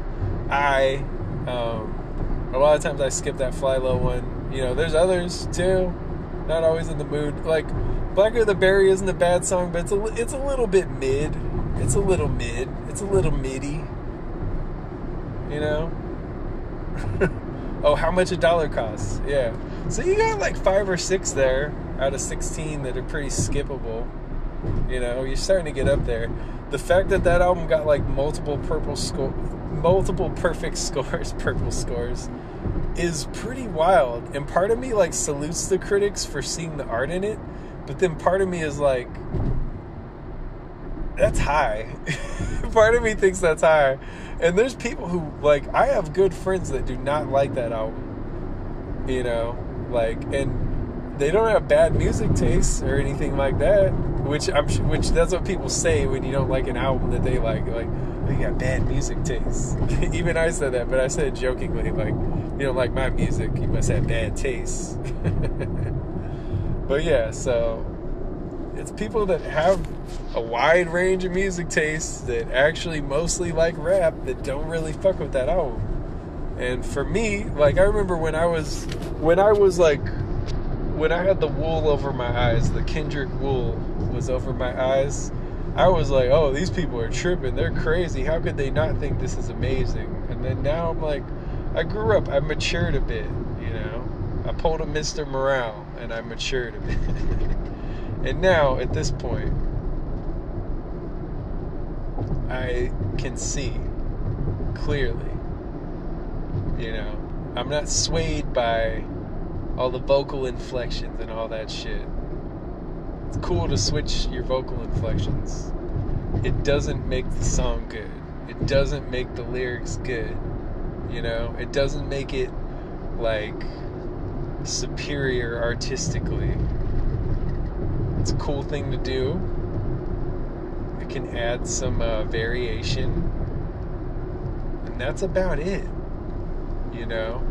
I, um, a lot of times I skip that FlyLo one, You know, there's others too. Not always in the mood. Like Blacker the Berry isn't a bad song, but it's a it's a little bit mid. It's a little mid. It's a little midi. You know. oh, how much a dollar costs? Yeah. So you got like five or six there out of sixteen that are pretty skippable. You know, you're starting to get up there. The fact that that album got like multiple purple score, multiple perfect scores, purple scores, is pretty wild. And part of me like salutes the critics for seeing the art in it, but then part of me is like, that's high. part of me thinks that's high. And there's people who like I have good friends that do not like that album. You know, like and they don't have bad music tastes or anything like that. Which I'm which that's what people say when you don't like an album that they like. Like oh, you got bad music tastes. Even I said that, but I said jokingly like you don't like my music, you must have bad tastes. but yeah, so it's people that have a wide range of music tastes that actually mostly like rap that don't really fuck with that album. And for me, like I remember when I was when I was like when I had the wool over my eyes, the Kendrick wool was over my eyes. I was like, "Oh, these people are tripping. They're crazy. How could they not think this is amazing?" And then now I'm like, I grew up. I matured a bit, you know. I pulled a Mr. Morale and I matured a bit. and now at this point, I can see clearly. You know, I'm not swayed by all the vocal inflections and all that shit. It's cool to switch your vocal inflections. It doesn't make the song good. It doesn't make the lyrics good. You know, it doesn't make it like superior artistically. It's a cool thing to do. It can add some uh, variation. And that's about it. You know?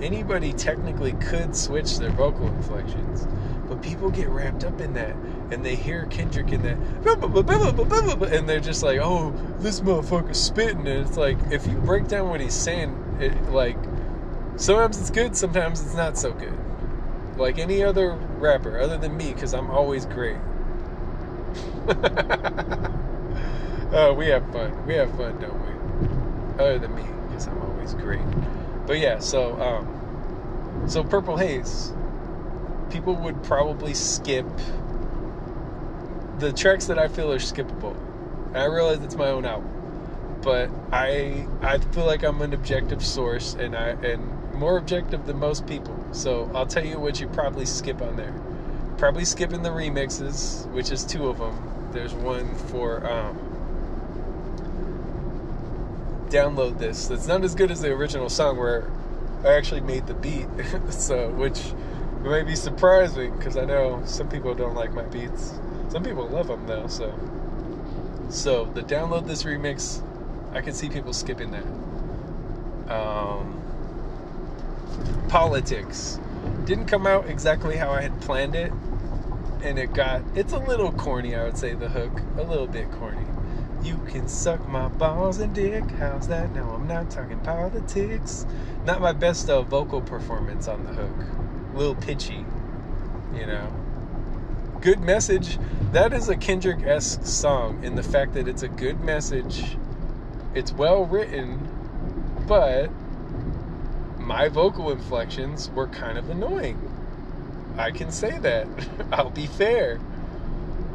Anybody technically could switch their vocal inflections, but people get wrapped up in that and they hear Kendrick in that and they're just like, "Oh, this motherfucker's spitting." And it's like if you break down what he's saying, it like sometimes it's good, sometimes it's not so good. Like any other rapper other than me cuz I'm always great. oh, we have fun. We have fun, don't we? Other than me cuz I'm always great. But yeah, so um, so Purple Haze, people would probably skip the tracks that I feel are skippable. And I realize it's my own album, but I I feel like I'm an objective source, and I and more objective than most people. So I'll tell you what you probably skip on there. Probably skipping the remixes, which is two of them. There's one for um, download this. That's not as good as the original song where I actually made the beat. so, which may be surprising because I know some people don't like my beats. Some people love them though. So, so the download this remix, I can see people skipping that. Um, politics didn't come out exactly how I had planned it, and it got it's a little corny. I would say the hook a little bit corny. You can suck my balls and dick. How's that? Now I'm not talking politics. Not my best uh, vocal performance on the hook. A little pitchy, you know. Good message. That is a Kendrick esque song in the fact that it's a good message. It's well written, but my vocal inflections were kind of annoying. I can say that. I'll be fair.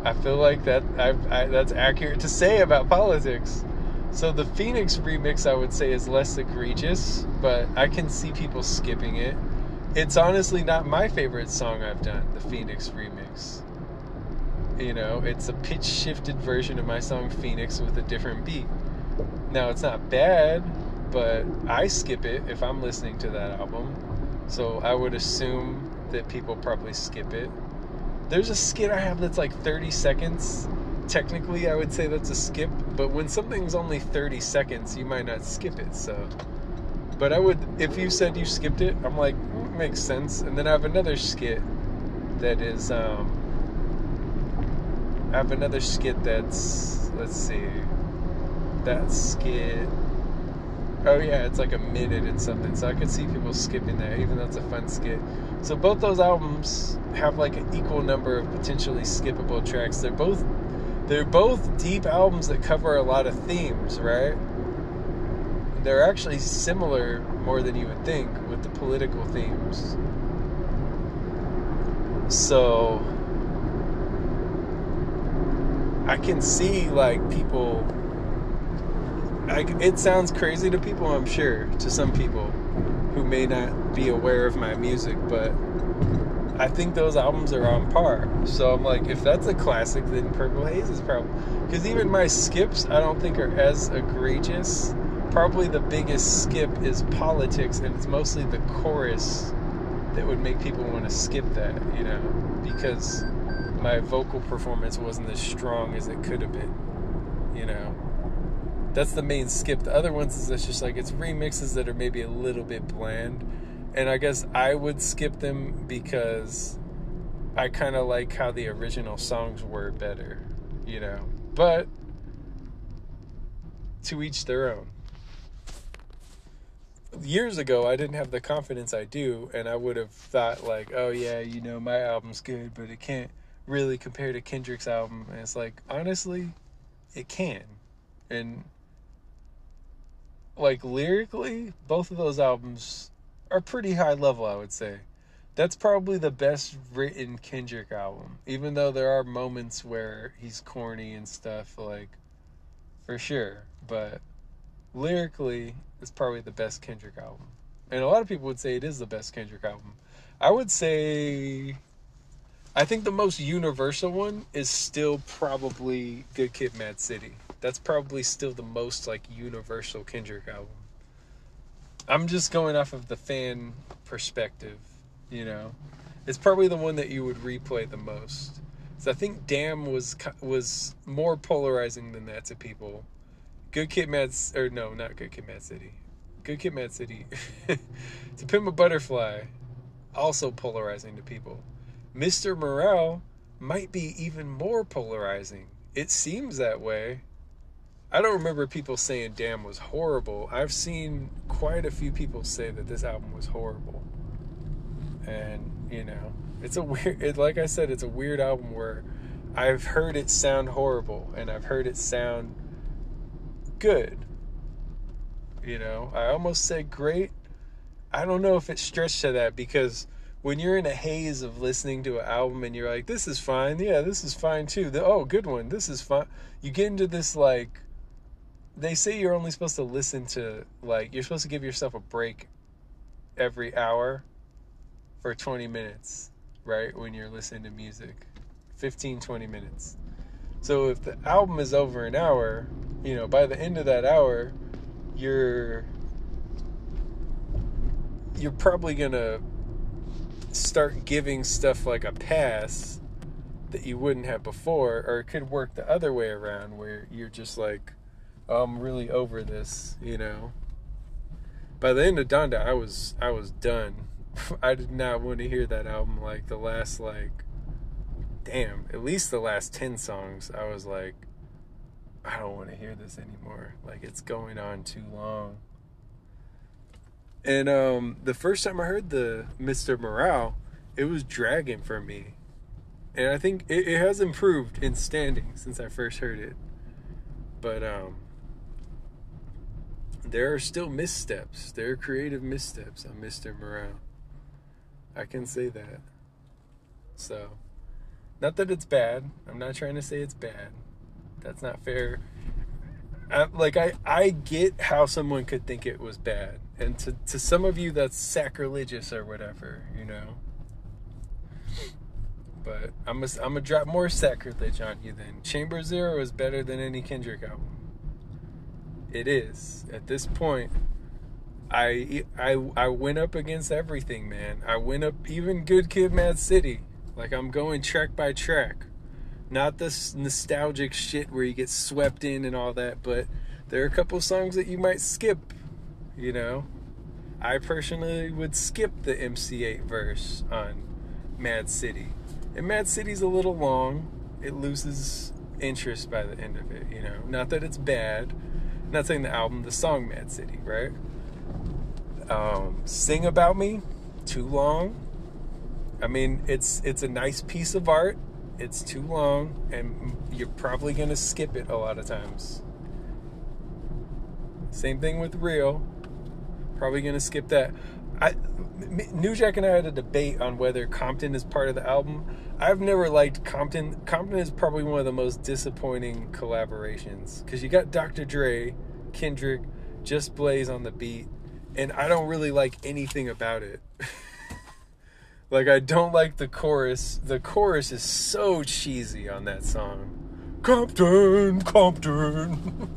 I feel like that I, that's accurate to say about politics. So the Phoenix remix, I would say, is less egregious, but I can see people skipping it. It's honestly not my favorite song I've done, the Phoenix remix. You know, it's a pitch shifted version of my song Phoenix with a different beat. Now, it's not bad, but I skip it if I'm listening to that album. So I would assume that people probably skip it there's a skit I have that's like 30 seconds. Technically, I would say that's a skip, but when something's only 30 seconds, you might not skip it. So, but I would, if you said you skipped it, I'm like, mm, makes sense. And then I have another skit that is, um, I have another skit that's, let's see, that skit Oh yeah, it's like a minute and something. So I could see people skipping that, even though it's a fun skit. So both those albums have like an equal number of potentially skippable tracks. They're both they're both deep albums that cover a lot of themes, right? They're actually similar more than you would think with the political themes. So I can see like people like it sounds crazy to people, I'm sure, to some people who may not be aware of my music, but I think those albums are on par. So I'm like, if that's a classic, then Purple Haze is probably because even my skips I don't think are as egregious. Probably the biggest skip is politics, and it's mostly the chorus that would make people want to skip that, you know, because my vocal performance wasn't as strong as it could have been, you know. That's the main skip. The other ones is it's just like it's remixes that are maybe a little bit bland. And I guess I would skip them because I kind of like how the original songs were better, you know. But to each their own. Years ago, I didn't have the confidence I do, and I would have thought, like, oh, yeah, you know, my album's good, but it can't really compare to Kendrick's album. And it's like, honestly, it can. And like lyrically, both of those albums are pretty high level, I would say. That's probably the best written Kendrick album, even though there are moments where he's corny and stuff, like for sure. But lyrically, it's probably the best Kendrick album. And a lot of people would say it is the best Kendrick album. I would say I think the most universal one is still probably Good Kid Mad City. That's probably still the most like universal Kendrick album. I'm just going off of the fan perspective, you know. It's probably the one that you would replay the most. So I think Damn was was more polarizing than that to people. Good Kid Mad or no, not Good Kid Mad City. Good Kid Mad City. to Pimp a Butterfly, also polarizing to people. Mr. Morale might be even more polarizing. It seems that way. I don't remember people saying Damn was horrible. I've seen quite a few people say that this album was horrible. And, you know, it's a weird, it, like I said, it's a weird album where I've heard it sound horrible and I've heard it sound good. You know, I almost said great. I don't know if it stretched to that because when you're in a haze of listening to an album and you're like, this is fine, yeah, this is fine too. The, oh, good one, this is fine. You get into this like they say you're only supposed to listen to like you're supposed to give yourself a break every hour for 20 minutes, right? When you're listening to music. 15 20 minutes. So if the album is over an hour, you know, by the end of that hour, you're you're probably to start giving stuff like a pass that you wouldn't have before or it could work the other way around where you're just like I'm really over this, you know. By the end of Donda, I was I was done. I did not want to hear that album like the last like damn, at least the last 10 songs. I was like I don't want to hear this anymore. Like it's going on too long. And um the first time I heard the Mr. Morale, it was dragging for me. And I think it, it has improved in standing since I first heard it. But um there are still missteps. There are creative missteps on Mr. Morale. I can say that. So, not that it's bad. I'm not trying to say it's bad. That's not fair. I, like I, I get how someone could think it was bad, and to to some of you that's sacrilegious or whatever, you know. But I'm gonna I'm gonna drop more sacrilege on you then. Chamber Zero is better than any Kendrick album it is at this point I, I I went up against everything, man. I went up even Good Kid, Mad City. Like I'm going track by track, not this nostalgic shit where you get swept in and all that. But there are a couple songs that you might skip. You know, I personally would skip the MC Eiht verse on Mad City, and Mad City's a little long. It loses interest by the end of it. You know, not that it's bad not saying the album, the song Mad City, right? Um, Sing About Me, too long. I mean, it's it's a nice piece of art. It's too long, and you're probably gonna skip it a lot of times. Same thing with Real. Probably gonna skip that. I New Jack and I had a debate on whether Compton is part of the album. I've never liked Compton. Compton is probably one of the most disappointing collaborations because you got Dr. Dre, Kendrick, Just Blaze on the beat, and I don't really like anything about it. like I don't like the chorus. The chorus is so cheesy on that song. Compton, Compton.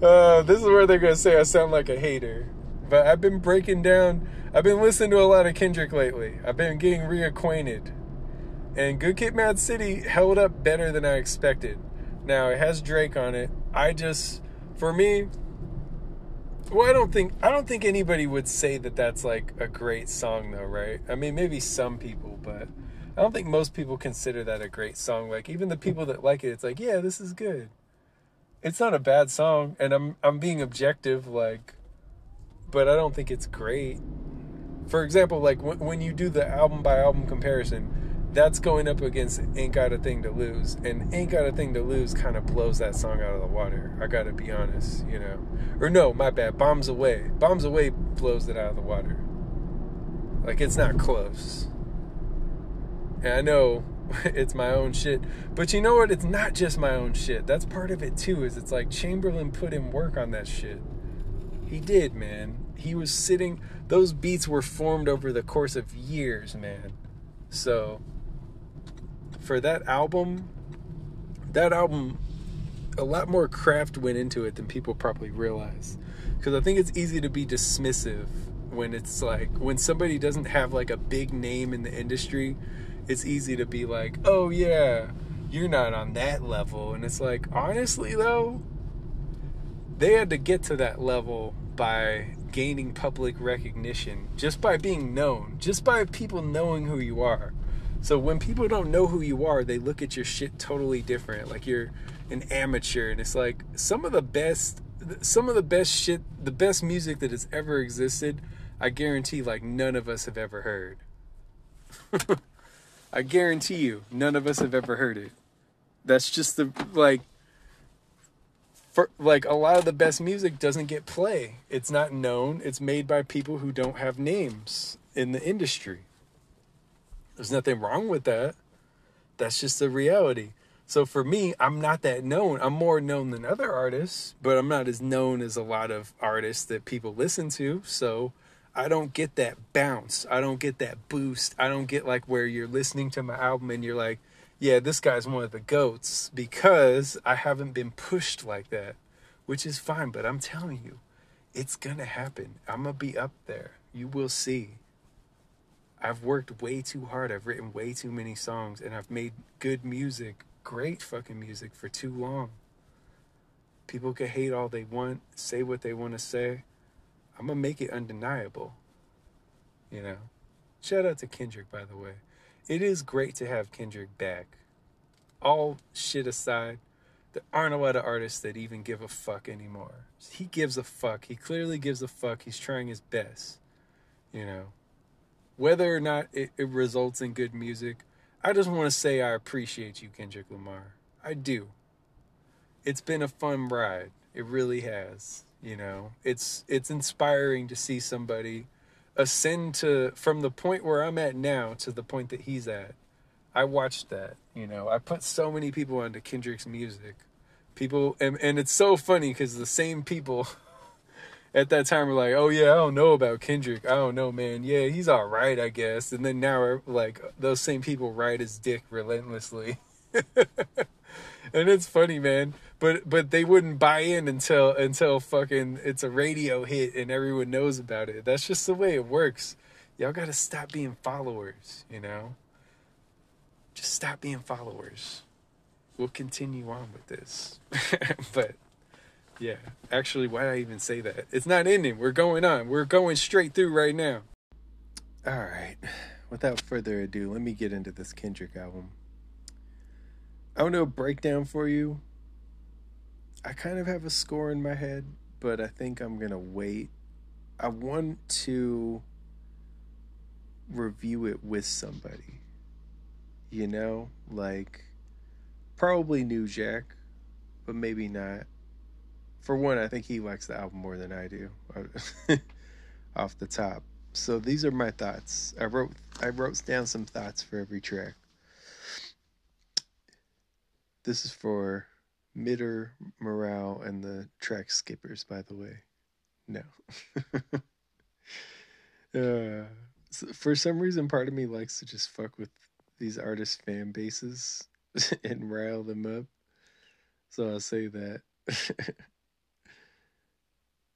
uh, this is where they're gonna say I sound like a hater. But I've been breaking down. I've been listening to a lot of Kendrick lately. I've been getting reacquainted. And Good Kid, Mad City held up better than I expected. Now it has Drake on it. I just, for me, well, I don't think I don't think anybody would say that that's like a great song though, right? I mean, maybe some people, but I don't think most people consider that a great song. Like even the people that like it, it's like, yeah, this is good. It's not a bad song, and I'm I'm being objective, like, but I don't think it's great. For example, like when when you do the album by album comparison, that's going up against Ain't Got a Thing to Lose. And Ain't Got a Thing to Lose kind of blows that song out of the water. I gotta be honest, you know. Or no, my bad. Bombs Away. Bombs Away blows it out of the water. Like it's not close. And I know it's my own shit. But you know what? It's not just my own shit. That's part of it too, is it's like Chamberlain put in work on that shit. He did, man. He was sitting those beats were formed over the course of years, man. So for that album, that album, a lot more craft went into it than people probably realize. Because I think it's easy to be dismissive when it's like, when somebody doesn't have like a big name in the industry, it's easy to be like, oh yeah, you're not on that level. And it's like, honestly though, they had to get to that level by gaining public recognition, just by being known, just by people knowing who you are. So when people don't know who you are, they look at your shit totally different. Like you're an amateur, and it's like some of the best, some of the best shit, the best music that has ever existed. I guarantee, like none of us have ever heard. I guarantee you, none of us have ever heard it. That's just the like. For, like a lot of the best music doesn't get play. It's not known. It's made by people who don't have names in the industry. There's nothing wrong with that. That's just the reality. So for me, I'm not that known. I'm more known than other artists, but I'm not as known as a lot of artists that people listen to. So I don't get that bounce. I don't get that boost. I don't get like where you're listening to my album and you're like, yeah, this guy's one of the goats because I haven't been pushed like that, which is fine. But I'm telling you, it's to happen. I'm to be up there. You will see. I've worked way too hard. I've written way too many songs and I've made good music, great fucking music for too long. People can hate all they want, say what they want to say. I'm going to make it undeniable. You know? Shout out to Kendrick, by the way. It is great to have Kendrick back. All shit aside, there aren't a lot of artists that even give a fuck anymore. He gives a fuck. He clearly gives a fuck. He's trying his best. You know? whether or not it, it results in good music, I just want to say I appreciate you, Kendrick Lamar. I do. It's been a fun ride. It really has. You know, it's it's inspiring to see somebody ascend to from the point where I'm at now to the point that he's at. I watched that. You know, I put so many people onto Kendrick's music. People, and, and it's so funny because the same people at that time we're like, oh yeah, I don't know about Kendrick. I don't know, man. Yeah, he's all right, I guess. And then now we're like those same people ride his dick relentlessly. and it's funny, man. But but they wouldn't buy in until until fucking it's a radio hit and everyone knows about it. That's just the way it works. Y'all got to stop being followers, you know? Just stop being followers. We'll continue on with this. but yeah. Actually, why did I even say that? It's not ending. We're going on. We're going straight through right now. All right. Without further ado, let me get into this Kendrick album. I want to do a breakdown for you. I kind of have a score in my head, but I think I'm gonna wait. I want to review it with somebody. You know, like probably New Jack, but maybe not. For one, I think he likes the album more than I do, off the top. So these are my thoughts. I wrote I wrote down some thoughts for every track. This is for Midder, Morale, and the track skippers, by the way. No. uh, so for some reason, part of me likes to just fuck with these artists' fan bases and rile them up. So I'll say that.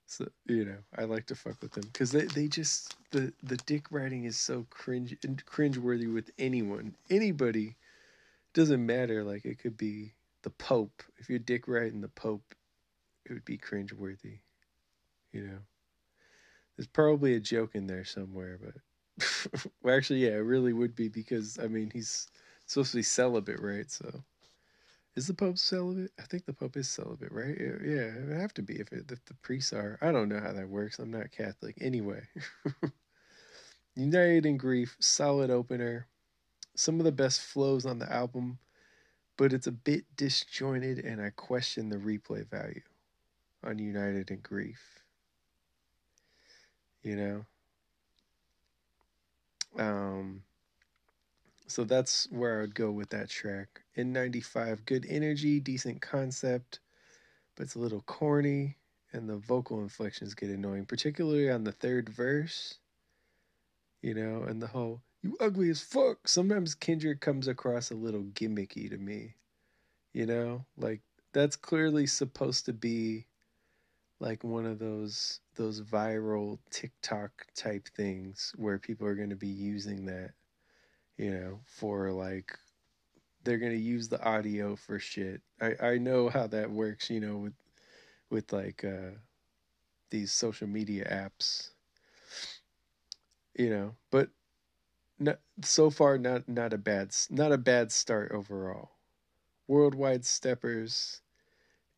so you know, I like to fuck with them because they, they just the the dick writing is so cringe cringeworthy with anyone, anybody. Doesn't matter. Like it could be the Pope. If you're dick writing the Pope, it would be cringeworthy. You know, there's probably a joke in there somewhere, but well, actually, yeah, it really would be because I mean he's supposed to be celibate, right? So, is the Pope celibate? I think the Pope is celibate, right? Yeah, it would have to be if, it, if the priests are. I don't know how that works. I'm not Catholic. Anyway, United in Grief, solid opener. Some of the best flows on the album, but it's a bit disjointed, and I question the replay value on United in Grief. You know? Um, so that's where I would go with that track. N95, good energy, decent concept, but it's a little corny, and the vocal inflections get annoying, particularly on the third verse. You know, and the whole "you ugly as fuck." Sometimes Kendrick comes across a little gimmicky to me. You know, like that's clearly supposed to be like one of those those viral TikTok type things where people are going to be using that you know, for like they're gonna use the audio for shit. I I know how that works, you know, with with like uh these social media apps. You know, but so far not not a bad not a bad start overall. Worldwide steppers.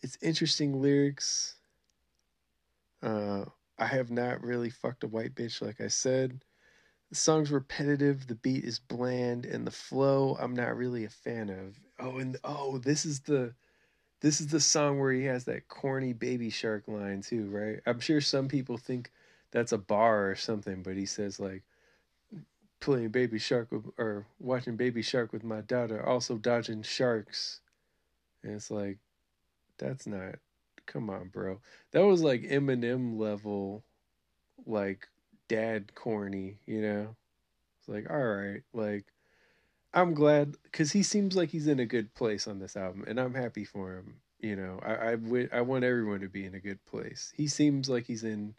It's interesting lyrics. Uh I have not really fucked a white bitch like I said. The song's repetitive, the beat is bland, and the flow I'm not really a fan of. Oh, and oh, this is the this is the song where he has that corny baby shark line too, right? I'm sure some people think that's a bar or something, but he says like playing baby shark with, or watching baby shark with my daughter, also dodging sharks. And it's like that's not come on, bro. That was like Eminem level like dad corny, you know? It's like, all right, like I'm glad because he seems like he's in a good place on this album, and I'm happy for him. You know, I I, w- I want everyone to be in a good place. He seems like he's in.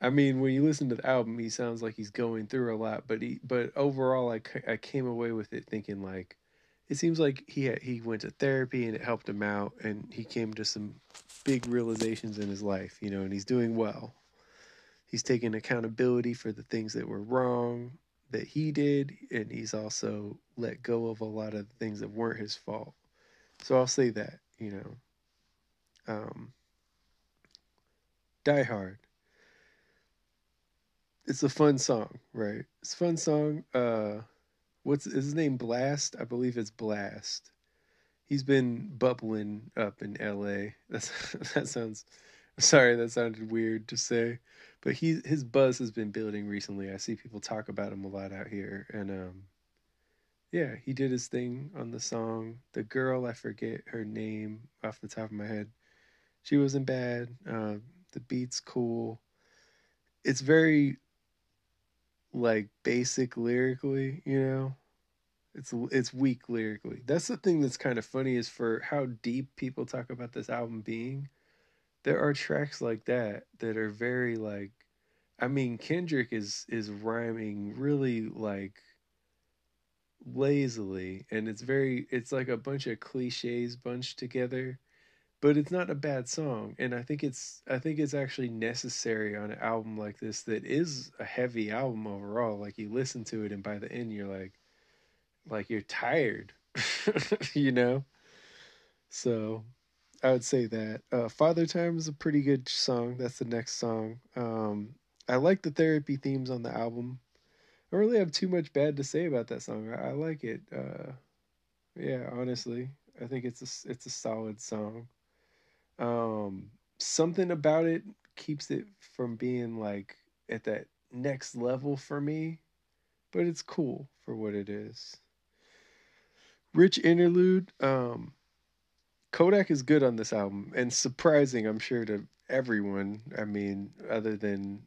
I mean, when you listen to the album, he sounds like he's going through a lot, but he but overall, I, I came away with it thinking like, it seems like he had, he went to therapy and it helped him out, and he came to some big realizations in his life, you know, and he's doing well. He's taking accountability for the things that were wrong that he did, and he's also let go of a lot of things that weren't his fault. So I'll say that, you know. Um, Die Hard. It's a fun song, right? It's a fun song. Uh, what's his name? Blxst, I believe it's Blxst. He's been bubbling up in L.A. That's that sounds. Sorry, that sounded weird to say but he his buzz has been building recently. I see people talk about him a lot out here, and um, yeah, he did his thing on the song. The girl, I forget her name off the top of my head. She wasn't bad. Uh, the beat's cool. It's very like basic lyrically, you know. It's it's weak lyrically. That's the thing that's kind of funny is for how deep people talk about this album being there are tracks like that that are very like I mean Kendrick is is rhyming really like lazily and it's very it's like a bunch of cliches bunched together but it's not a bad song and i think it's i think it's actually necessary on an album like this that is a heavy album overall like you listen to it and by the end you're like like you're tired you know so I would say that. Uh, Father Time is a pretty good song. That's the next song. Um, I like the therapy themes on the album. I don't really have too much bad to say about that song. I, I like it. Uh, yeah, honestly, I think it's a it's a solid song. Um, something about it keeps it from being like at that next level for me, but it's cool for what it is. Rich interlude. Um, Kodak is good on this album and surprising, I'm sure, to everyone. I mean, other than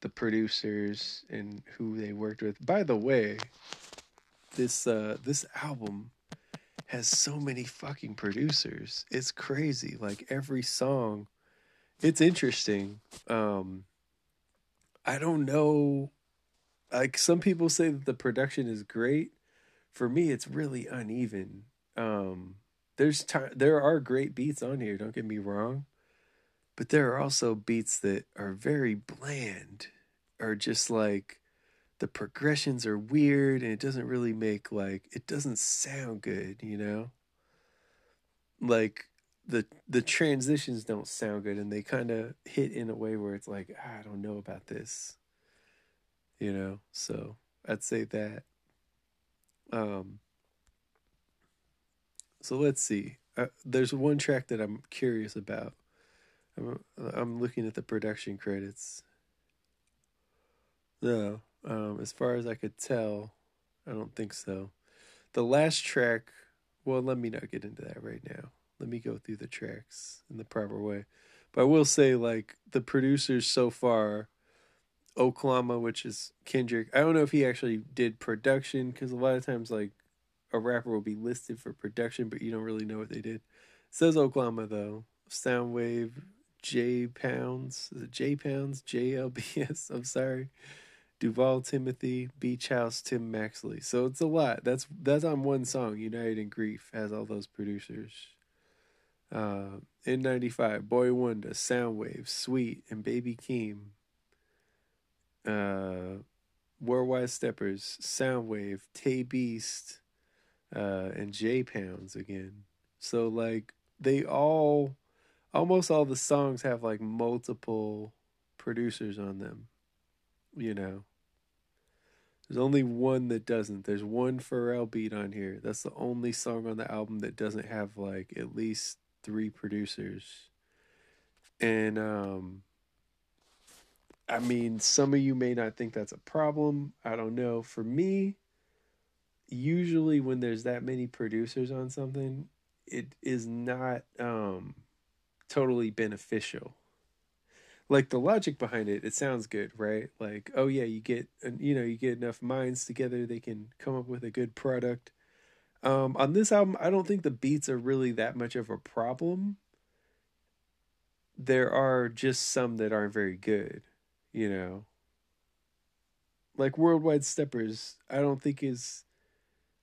the producers and who they worked with. By the way, this uh this album has so many fucking producers. It's crazy. Like every song it's interesting. Um I don't know like some people say that the production is great. For me it's really uneven. Um there's time there are great beats on here, don't get me wrong. But there are also beats that are very bland or just like the progressions are weird and it doesn't really make like it doesn't sound good, you know? Like the the transitions don't sound good and they kind of hit in a way where it's like ah, I don't know about this. You know? So, I'd say that um so let's see. Uh, there's one track that I'm curious about. I'm I'm looking at the production credits. No, um, as far as I could tell, I don't think so. The last track, well, let me not get into that right now. Let me go through the tracks in the proper way. But I will say, like, the producers so far, Oklahoma, which is Kendrick, I don't know if he actually did production because a lot of times, like, a rapper will be listed for production, but you don't really know what they did. It says Oklahoma, though. Sounwave, J Pounds, J Pounds, JLBS, I'm sorry. Duval Timothy, Beach House, Tim Maxey. So it's a lot. That's that's on one song. United in Grief has all those producers. Uh, N95, Boy Wonder, Sounwave, Sweet, and Baby Keem. Uh, Worldwide Steppers, Sounwave, Tae Beast, uh, and J Pounds again. So like they all, almost all the songs have like multiple producers on them. You know, there's only one that doesn't. There's one Pharrell beat on here. That's the only song on the album that doesn't have like at least three producers. And um I mean, some of you may not think that's a problem. I don't know. For me, usually when there's that many producers on something, it is not um totally beneficial like the logic behind it it sounds good right? Like oh yeah you get you know you get enough minds together they can come up with a good product. Um on this album i don't think the beats are really that much of a problem. There are just some that aren't very good you know? Like worldwide steppers i don't think is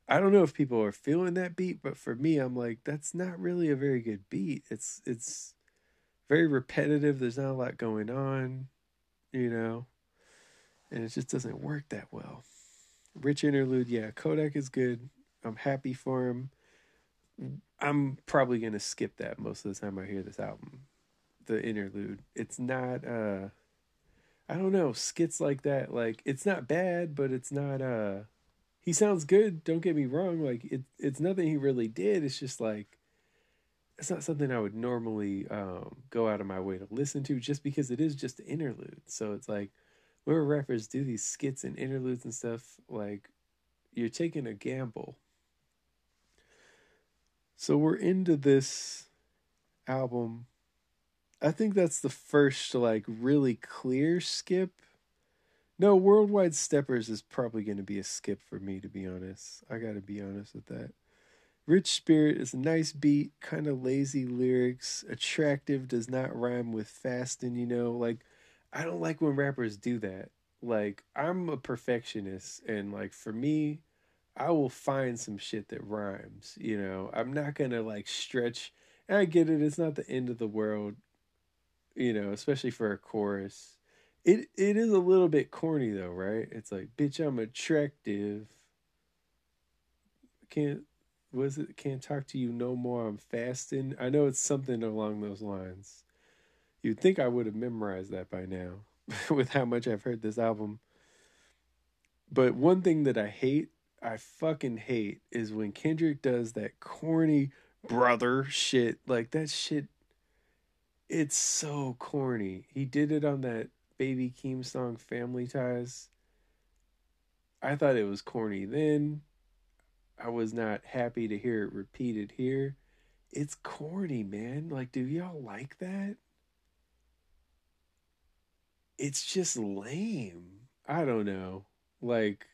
i don't know if people are feeling that beat but for me i'm like that's not really a very good beat. It's it's very repetitive. There's not a lot going on, you know, and it just doesn't work that well. Rich interlude, yeah, Kodak is good. I'm happy for him. I'm probably gonna skip that most of the time I hear this album. The interlude. It's not uh I don't know, skits like that, like it's not bad, but it's not uh he sounds good, don't get me wrong. Like it it's nothing he really did. It's just like it's not something I would normally um, go out of my way to listen to just because it is just an interlude. So it's like whenever rappers do these skits and interludes and stuff, like you're taking a gamble. So we're into this album. I think that's the first like really clear skip. No, Worldwide Steppers is probably going to be a skip for me to be honest. I got to be honest with that. Rich Spirit is a nice beat, kind of lazy lyrics. Attractive does not rhyme with fast, and you know, like I don't like when rappers do that. Like I'm a perfectionist, and like for me, I will find some shit that rhymes. You know, I'm not gonna like stretch. And I get it; it's not the end of the world. You know, especially for a chorus. It it is a little bit corny though, right? It's like, bitch, I'm attractive. I can't was it? Can't talk to you no more. I'm fasting. I know it's something along those lines. You'd think I would have memorized that by now, with how much I've heard this album. But one thing that I hate, I fucking hate, is when Kendrick does that corny brother shit. Like that shit. It's so corny. He did it on that Baby Keem song, Family Ties. I thought it was corny then. I was not happy to hear it repeated here. It's corny, man. Like, do y'all like that? It's just lame. I don't know. Like,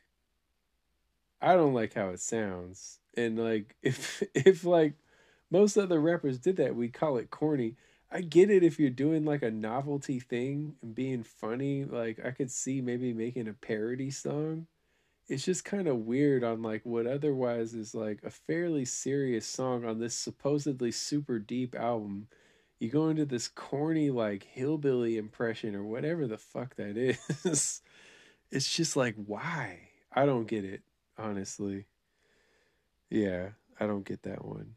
I don't like how it sounds. And like, if if like most other rappers did that, we'd call it corny. I get it if you're doing like a novelty thing and being funny. Like, I could see maybe making a parody song it's just kind of weird on like what otherwise is like a fairly serious song on this supposedly super deep album. You go into this corny like hillbilly impression or whatever the fuck that is. It's just like why? I don't get it honestly. Yeah i don't get that one.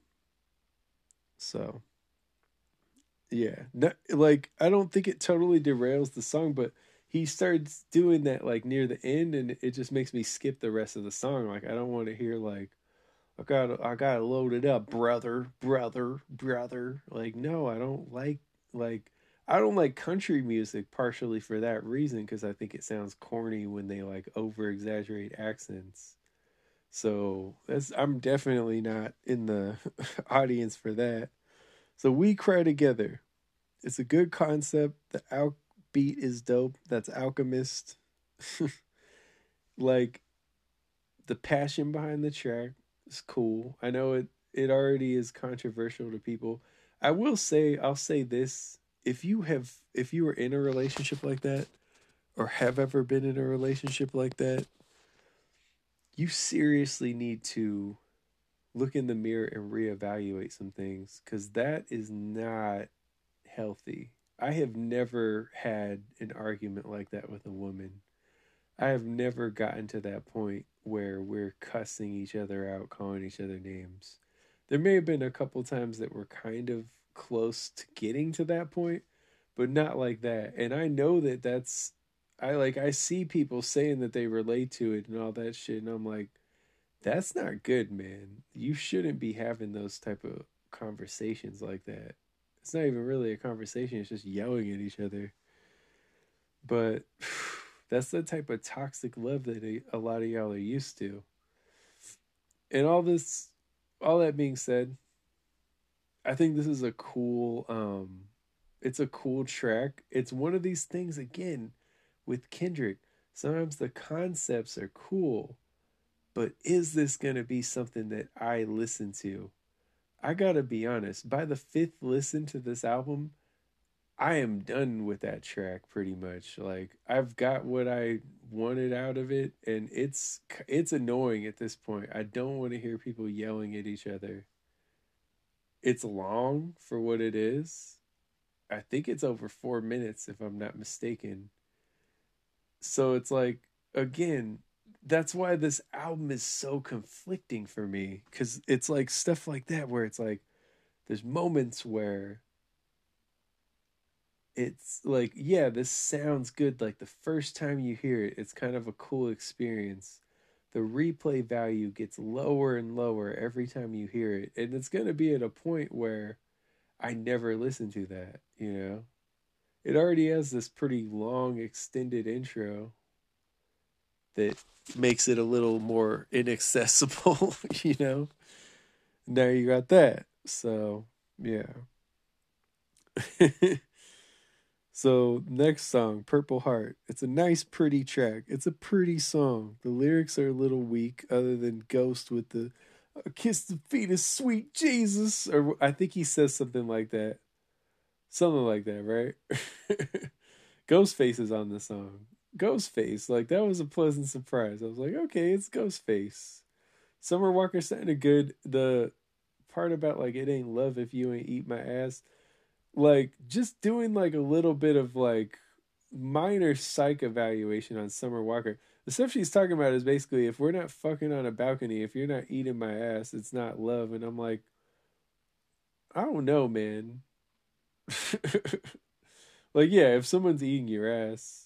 So yeah like i don't think it totally derails the song but he starts doing that like near the end and it just makes me skip the rest of the song. Like i don't want to hear like i got i got to load it up brother brother brother. Like no i don't like like i don't like country music partially for that reason because i think it sounds corny when they like over exaggerate accents. So that's i'm definitely not in the audience for that. So we cry together. It's a good concept. The out beat is dope. That's Alchemist. like the passion behind the track is cool. I know it it already is controversial to people. I will say I'll say this, if you have if you were in a relationship like that or have ever been in a relationship like that, you seriously need to look in the mirror and reevaluate some things cuz that is not healthy. I have never had an argument like that with a woman. I have never gotten to that point where we're cussing each other out, calling each other names. There may have been a couple times that we're kind of close to getting to that point, but not like that. And I know that that's I like I see people saying that they relate to it and all that shit and I'm like that's not good, man. You shouldn't be having those type of conversations like that it's not even really a conversation it's just yelling at each other. But that's the type of toxic love that a, lot of y'all are used to. And all this all that being said i think this is a cool um it's a cool track. It's one of these things again with kendrick sometimes the concepts are cool but is this going to be something that i listen to I gotta be honest, by the fifth listen to this album, I am done with that track pretty much. Like I've got what I wanted out of it and it's it's annoying at this point. I don't want to hear people yelling at each other. It's long for what it is. I think it's over 4 minutes if I'm not mistaken. So it's like again, that's why this album is so conflicting for me because it's like stuff like that where it's like there's moments where it's like yeah this sounds good like the first time you hear it it's kind of a cool experience. The replay value gets lower and lower every time you hear it and it's going to be at a point where i never listen to that you know? It already has this pretty long extended intro that makes it a little more inaccessible, you know. Now you got that. So, yeah. so, next song, Purple Heart. It's a nice, pretty track. It's a pretty song. The lyrics are a little weak, other than Ghost with the kiss the feet of sweet Jesus. Or I think he says something like that. Something like that, right? Ghostface is on the song. Ghostface. Like that was a pleasant surprise. I was like, okay, it's Ghostface. Summer Walker sounded good. The part about like it ain't love if you ain't eat my ass. Like just doing like a little bit of like minor psych evaluation on Summer Walker. the stuff she's talking about is basically if we're not fucking on a balcony, if you're not eating my ass, it's not love. And I'm like, I don't know, man. like, yeah, if someone's eating your ass,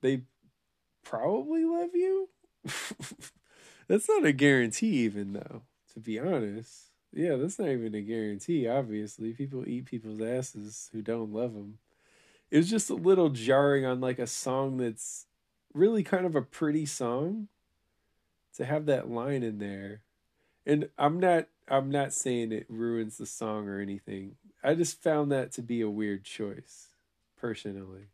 they probably love you. that's not a guarantee, even though, to be honest. Yeah, that's not even a guarantee, obviously. People eat people's asses who don't love them. It was just a little jarring on like a song that's really kind of a pretty song to have that line in there. And I'm not I'm not saying it ruins the song or anything. I just found that to be a weird choice personally.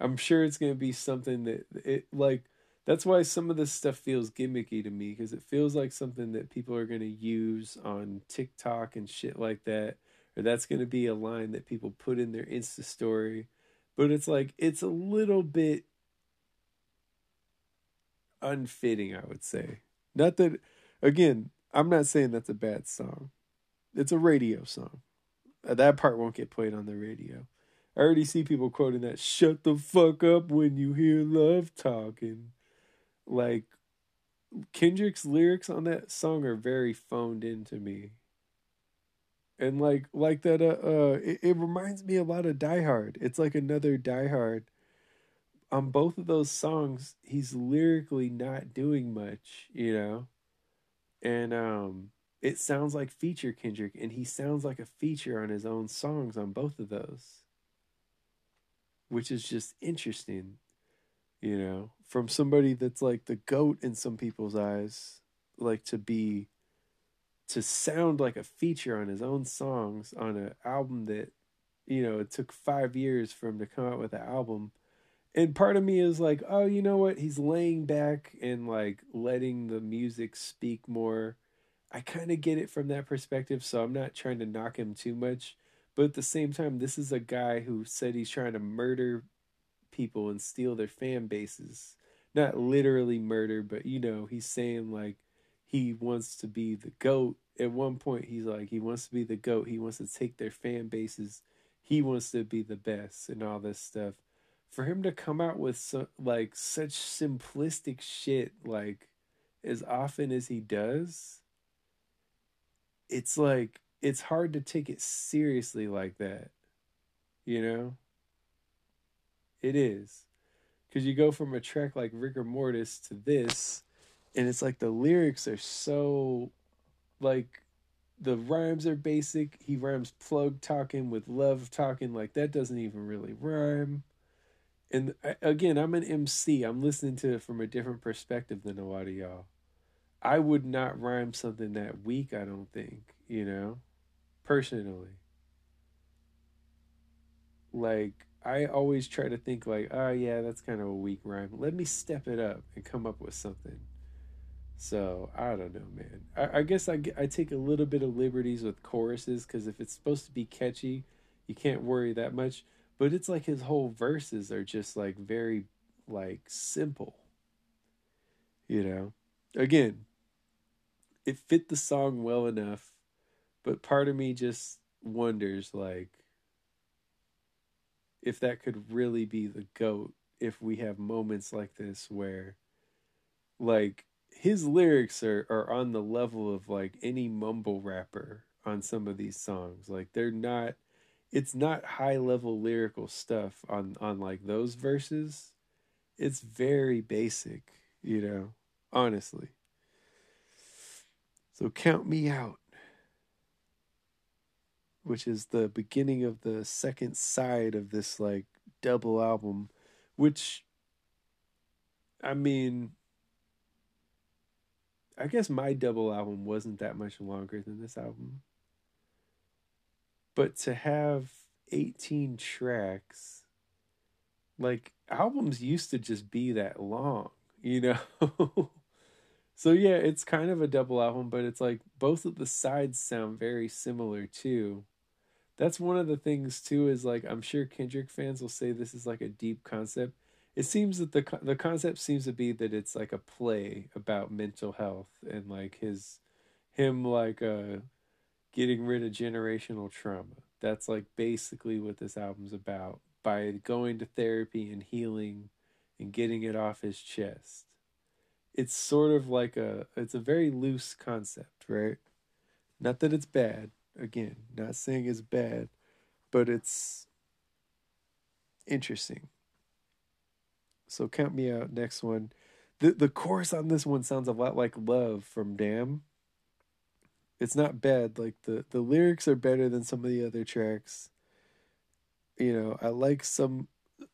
I'm sure it's going to be something that it like that's why some of this stuff feels gimmicky to me because it feels like something that people are going to use on TikTok and shit like that or that's going to be a line that people put in their Insta story. But it's like it's a little bit unfitting, I would say. Not that, again, I'm not saying that's a bad song. It's a radio song. That part won't get played on the radio. I already see people quoting that shut the fuck up when you hear love talking. Like Kendrick's lyrics on that song are very phoned in to me. And like like that uh, uh it, it reminds me a lot of Die Hard. It's like another Die Hard on both of those songs, he's lyrically not doing much, you know? And um it sounds like feature Kendrick and he sounds like a feature on his own songs on both of those. Which is just interesting, you know, from somebody that's like the goat in some people's eyes, like to be to sound like a feature on his own songs on an album that you know, it took 5 years for him to come out with an album and part of me is like, oh, you know what? He's laying back and like letting the music speak more. I kind of get it from that perspective, so I'm not trying to knock him too much. But at the same time, this is a guy who said he's trying to murder people and steal their fan bases. Not literally murder, but you know, he's saying like he wants to be the GOAT. At one point, he's like, he wants to be the GOAT. He wants to take their fan bases. He wants to be the best and all this stuff for him to come out with so, like such simplistic shit like as often as he does it's like it's hard to take it seriously like that you know? It is. Because you go from a track like rigor mortis to this and it's like the lyrics are so like the rhymes are basic. He rhymes plug talking with love talking like that doesn't even really rhyme. And again, I'm an MC. I'm listening to it from a different perspective than a lot of y'all. I would not rhyme something that weak, I don't think, you know, personally. Like, I always try to think, like, oh, yeah, that's kind of a weak rhyme. Let me step it up and come up with something. So, I don't know, man. I, I guess I, I take a little bit of liberties with choruses because if it's supposed to be catchy, you can't worry that much but it's like his whole verses are just like very like simple you know again it fit the song well enough but part of me just wonders like if that could really be the goat if we have moments like this where like his lyrics are, are on the level of like any mumble rapper on some of these songs. Like they're not it's not high level lyrical stuff on on like those verses. It's very basic you know honestly. So count me out which is the beginning of the second side of this like double album which i mean i guess my double album wasn't that much longer than this album but to have 18 tracks, like albums used to just be that long, you know? so yeah, it's kind of a double album, but it's like both of the sides sound very similar too. That's one of the things too is like I'm sure Kendrick fans will say this is like a deep concept. It seems that the the concept seems to be that it's like a play about mental health and like his him like uh getting rid of generational trauma. That's like basically what this album's about. By going to therapy and healing and getting it off his chest. it's sort of like a it's a very loose concept, right? Not that it's bad. Again, not saying it's bad, but it's interesting. So count me out. Next one. The the chorus on this one sounds a lot like Love from Damn. It's not bad. Like the the lyrics are better than some of the other tracks. You know, I like some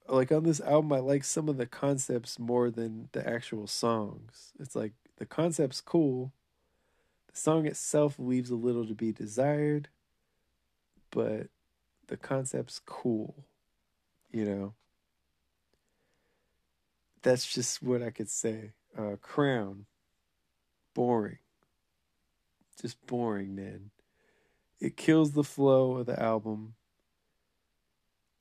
like on this album I like some of the concepts more than the actual songs. It's like the concept's cool. Song itself leaves a little to be desired, but the concept's cool. You know that's just what I could say. Uh, Crown, boring. Just boring, man. It kills the flow of the album.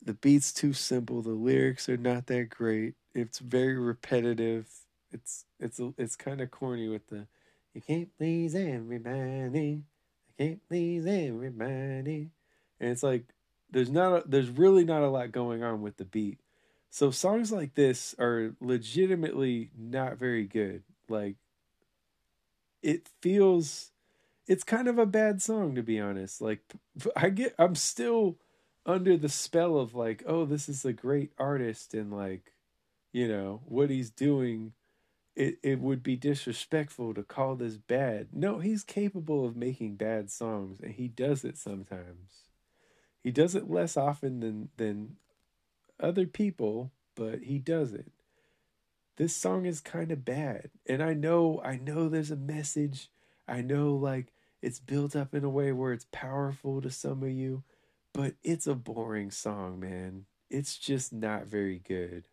The beat's too simple. The lyrics are not that great. It's very repetitive. It's it's it's kind of corny with the you can't please everybody. I can't please everybody. And it's like there's not a, there's really not a lot going on with the beat. So songs like this are legitimately not very good. Like it feels it's kind of a bad song to be honest. Like I get I'm still under the spell of like, oh, this is a great artist and like, you know, what he's doing it, it would be disrespectful to call this bad. No, he's capable of making bad songs and he does it sometimes. He does it less often than than other people, but he does it. This song is kind of bad. And I know, I know there's a message. I know like it's built up in a way where it's powerful to some of you, but it's a boring song, man. It's just not very good.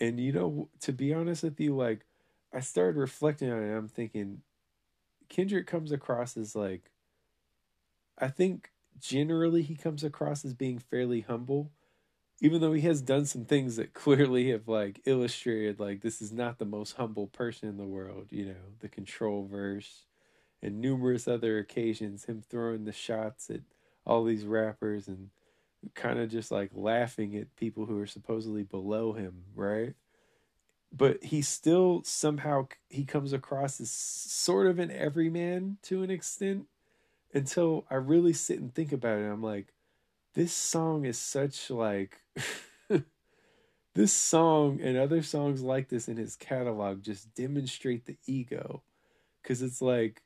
And you know, to be honest with you, like I started reflecting on it, I'm thinking Kendrick comes across as like I think generally he comes across as being fairly humble even though he has done some things that clearly have like illustrated like this is not the most humble person in the world you know the control verse and numerous other occasions him throwing the shots at all these rappers and kind of just like laughing at people who are supposedly below him right? But he still somehow he comes across as sort of an everyman to an extent until i really sit and think about it. I'm like this song is such like this song and other songs like this in his catalog just demonstrate the ego. Because it's like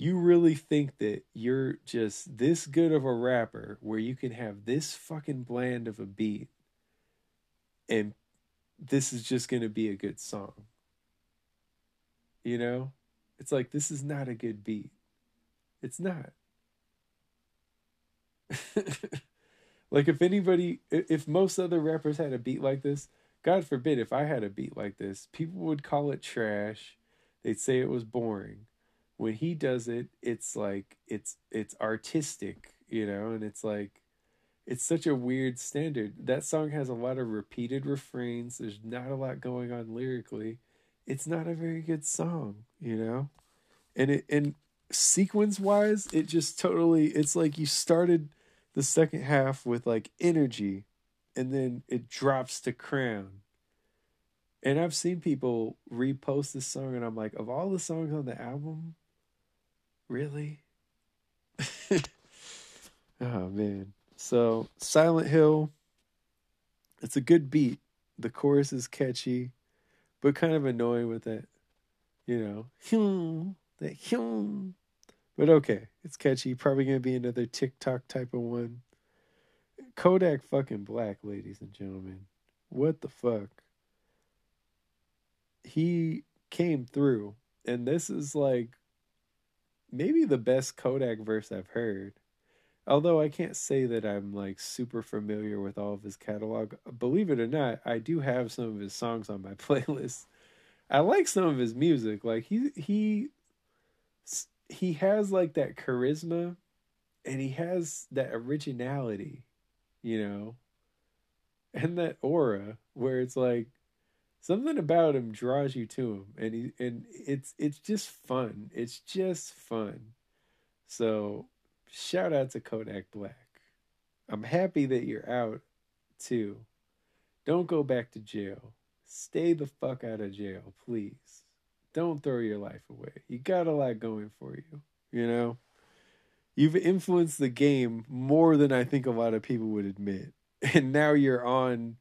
you really think that you're just this good of a rapper where you can have this fucking bland of a beat and this is just going to be a good song you know it's like this is not a good beat it's not Like if anybody, if most other rappers had a beat like this, God forbid if I had a beat like this, people would call it trash. They'd say it was boring. When he does it, it's like it's it's artistic, you know, and it's like it's such a weird standard. That song has a lot of repeated refrains. There's not a lot going on lyrically. It's not a very good song, you know? And it and sequence wise, it just totally it's like you started the second half with like energy and then it drops to crown. And I've seen people repost this song and I'm like, of all the songs on the album, really? oh man. So Silent Hill, it's a good beat. The chorus is catchy, but kind of annoying with that, you know, that hum. but okay, it's catchy. Probably gonna be another TikTok type of one. Kodak fucking black, ladies and gentlemen. What the fuck? He came through, and this is like maybe the best Kodak verse I've heard. Although I can't say that I'm like super familiar with all of his catalog. Believe it or not, I do have some of his songs on my playlist. I like some of his music. Like he he he has like that charisma and he has that originality, you know, and that aura where it's like something about him draws you to him and he and it's it's just fun. It's just fun. So shout out to Kodak Black. I'm happy that you're out too. Don't go back to jail. Stay the fuck out of jail, please. don't throw your life away. You got a lot going for you, you know? You've influenced the game more than I think a lot of people would admit. And now you're on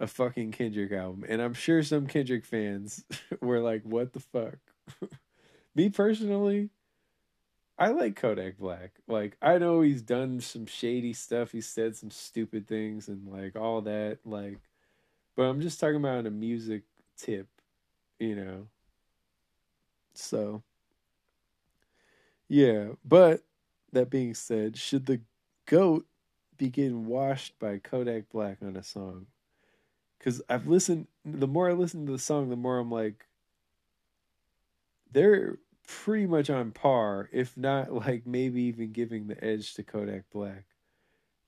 a fucking Kendrick album. And I'm sure some Kendrick fans were like, what the fuck? Me personally, I like Kodak Black. Like, I know he's done some shady stuff. He said some stupid things and like all that. Like, but I'm just talking about a music tip, you know. So, yeah. But that being said, should the goat be getting washed by Kodak Black on a song? Because I've listened, the more I listen to the song, the more I'm like, they're pretty much on par, if not like maybe even giving the edge to Kodak Black.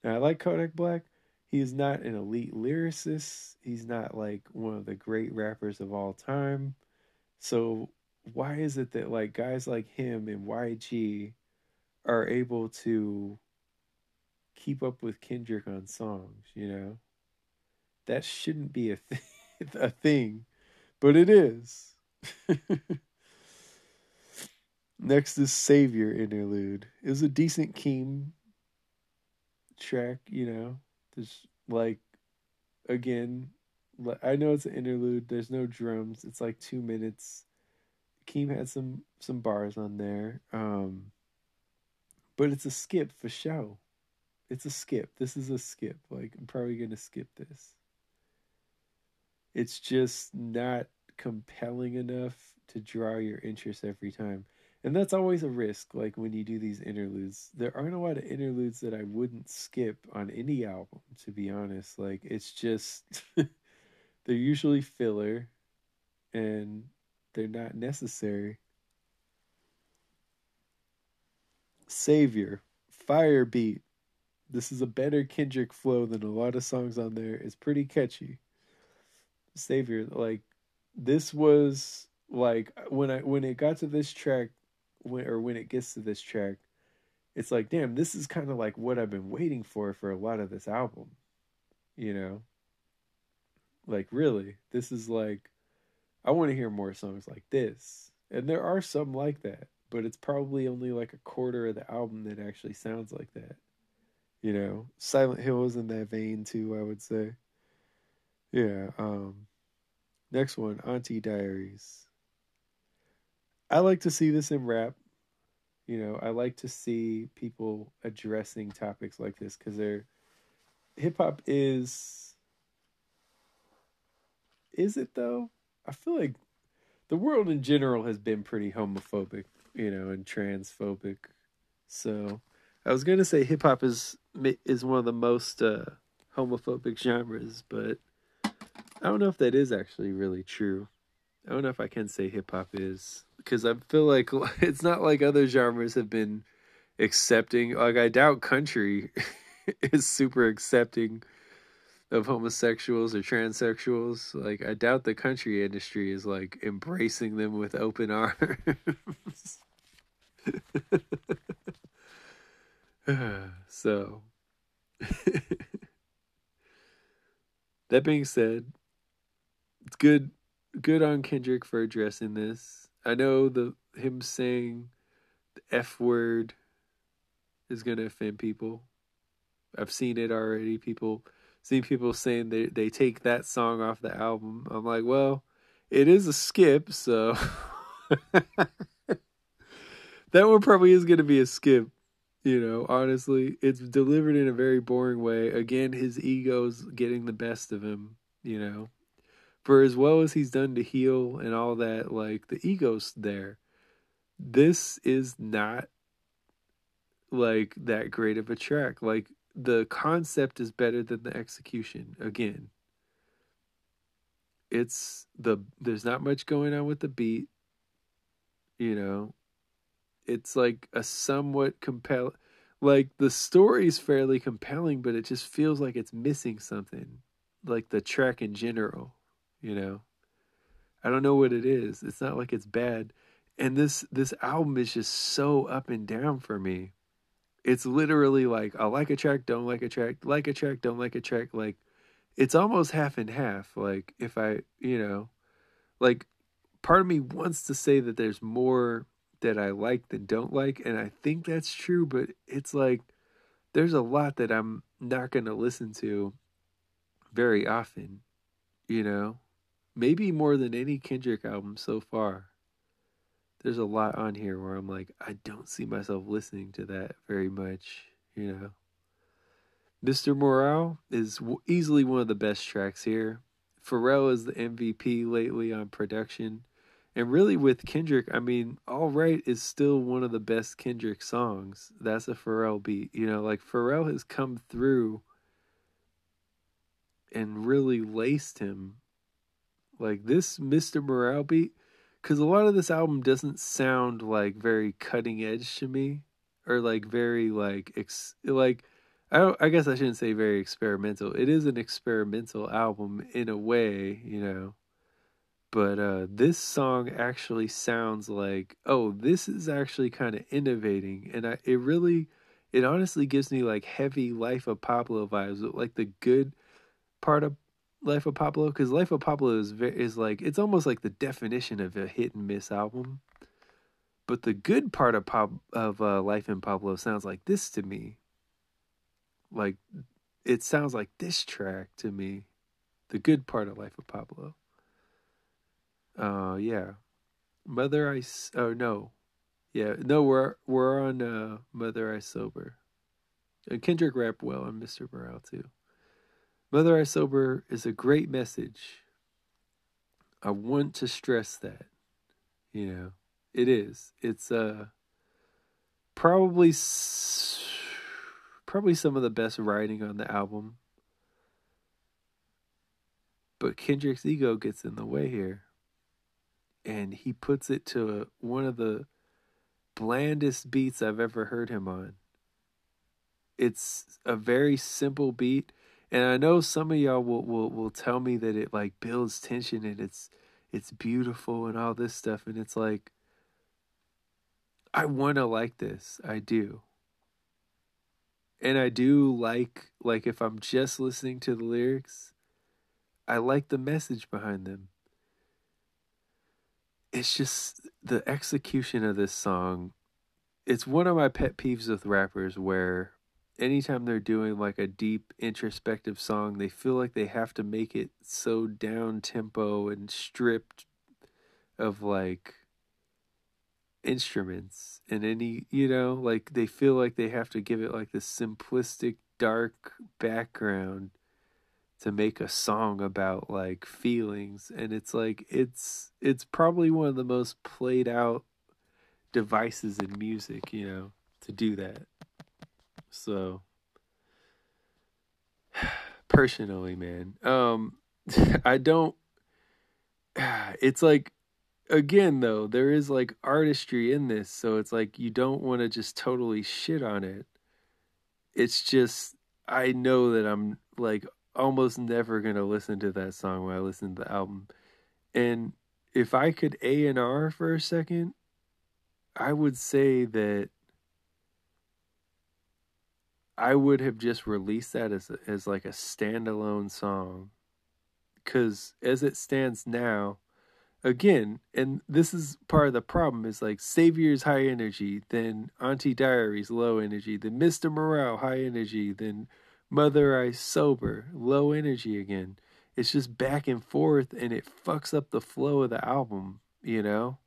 Now, I like Kodak Black. He is not an elite lyricist. He's not like one of the great rappers of all time. So, why is it that like guys like him and YG are able to keep up with Kendrick on songs, you know? That shouldn't be a th- a thing, but it is. Next is Savior interlude. It was a decent Keem track, you know. There's like again, I know it's an interlude. There's no drums. It's like two minutes. Keem had some some bars on there, um, but it's a skip for show. It's a skip. This is a skip. Like I'm probably gonna skip this. It's just not compelling enough to draw your interest every time. And that's always a risk like when you do these interludes. There aren't a lot of interludes that i wouldn't skip on any album to be honest. Like it's just they're usually filler and they're not necessary. Savior fire beat this is a better kendrick flow than a lot of songs on there. It's pretty catchy savior like this was like when i when it got to this track when or when it gets to this track, it's like, damn, this is kind of like what I've been waiting for for a lot of this album. You know? Like really, this is like I want to hear more songs like this. And there are some like that, but it's probably only like a quarter of the album that actually sounds like that. You know, Silent Hill is in that vein too, I would say. Yeah, um next one, Auntie Diaries. I like to see this in rap. You know, I like to see people addressing topics like this because they're hip hop is is it though? I feel like the world in general has been pretty homophobic, you know, and transphobic. So, I was to say hip hop is is one of the most uh, homophobic genres, but I don't know if that is actually really true. I don't know if I can say hip hop is because I feel like it's not like other genres have been accepting. Like I doubt country is super accepting of homosexuals or transsexuals. Like I doubt the country industry is like embracing them with open arms. so that being said, it's good good on Kendrick for addressing this. I know the him saying the F word is gonna offend people. I've seen it already. People seen people saying they they take that song off the album. I'm like, well, it is a skip, so that one probably is gonna be a skip. You know, honestly, it's delivered in a very boring way. Again, his ego's getting the best of him. You know, for as well as he's done to heal and all that, like the ego's there. This is not like that great of a track. Like the concept is better than the execution. Again, it's the there's not much going on with the beat. You know, it's like a somewhat compel like the story's fairly compelling, but it just feels like it's missing something. Like the track in general you know? I don't know what it is. It's not like it's bad. And this this album is just so up and down for me. It's literally like i like a track don't like a track like a track don't like a track. Like it's almost half and half. Like if i you know like part of me wants to say that there's more that I like than don't like, and I think that's true, but it's like there's a lot that I'm not going to listen to very often, you know? Maybe more than any Kendrick album so far. There's a lot on here where I'm like, I don't see myself listening to that very much, you know? Mr. Morale is easily one of the best tracks here. Pharrell is the MVP lately on production. And really, with Kendrick, I mean, All Right is still one of the best Kendrick songs. That's a Pharrell beat. You know, like Pharrell has come through and really laced him. Like this Mr. Morale beat, because a lot of this album doesn't sound like very cutting edge to me, or like very like ex- like I I guess I shouldn't say very experimental. It is an experimental album in a way, you know. But uh, this song actually sounds like oh, this is actually kind of innovating, and I it really, it honestly gives me like heavy Life of Pablo vibes, like the good part of Life of Pablo, because Life of Pablo is very, is like it's almost like the definition of a hit and miss album. But the good part of pop of uh, Life in Pablo sounds like this to me. Like it sounds like this track to me. The good part of Life of Pablo. Uh, yeah. Mother I oh no, yeah no we're we're on uh Mother I Sober. And Kendrick rap well on Mr. Morale too. Mother I Sober is a great message. I want to stress that. You know, it is. It's uh probably probably some of the best writing on the album. But Kendrick's ego gets in the way here and he puts it to one of the blandest beats I've ever heard him on. It's a very simple beat, and I know some of y'all will, will will tell me that it like builds tension and it's it's beautiful and all this stuff, and it's like I want to like this. I do. And I do like like if I'm just listening to the lyrics, I like the message behind them it's just the execution of this song. It's one of my pet peeves with rappers where anytime they're doing like a deep introspective song, they feel like they have to make it so down tempo and stripped of like instruments and any, you know, like they feel like they have to give it like this simplistic dark background to make a song about like feelings. And it's like it's it's probably one of the most played out devices in music you know to do that so personally man um i don't it's like again though there is like artistry in this so it's like you don't want to just totally shit on it it's just i know that i'm like almost never gonna listen to that song when I listen to the album. And if I could A and R for a second, I would say that I would have just released that as as like a standalone song. Cause as it stands now, again, and this is part of the problem is like Savior's high energy, then Auntie Diaries low energy, then Mr. Morale high energy, then Mother I sober, low energy again. It's just back and forth and it fucks up the flow of the album, you know?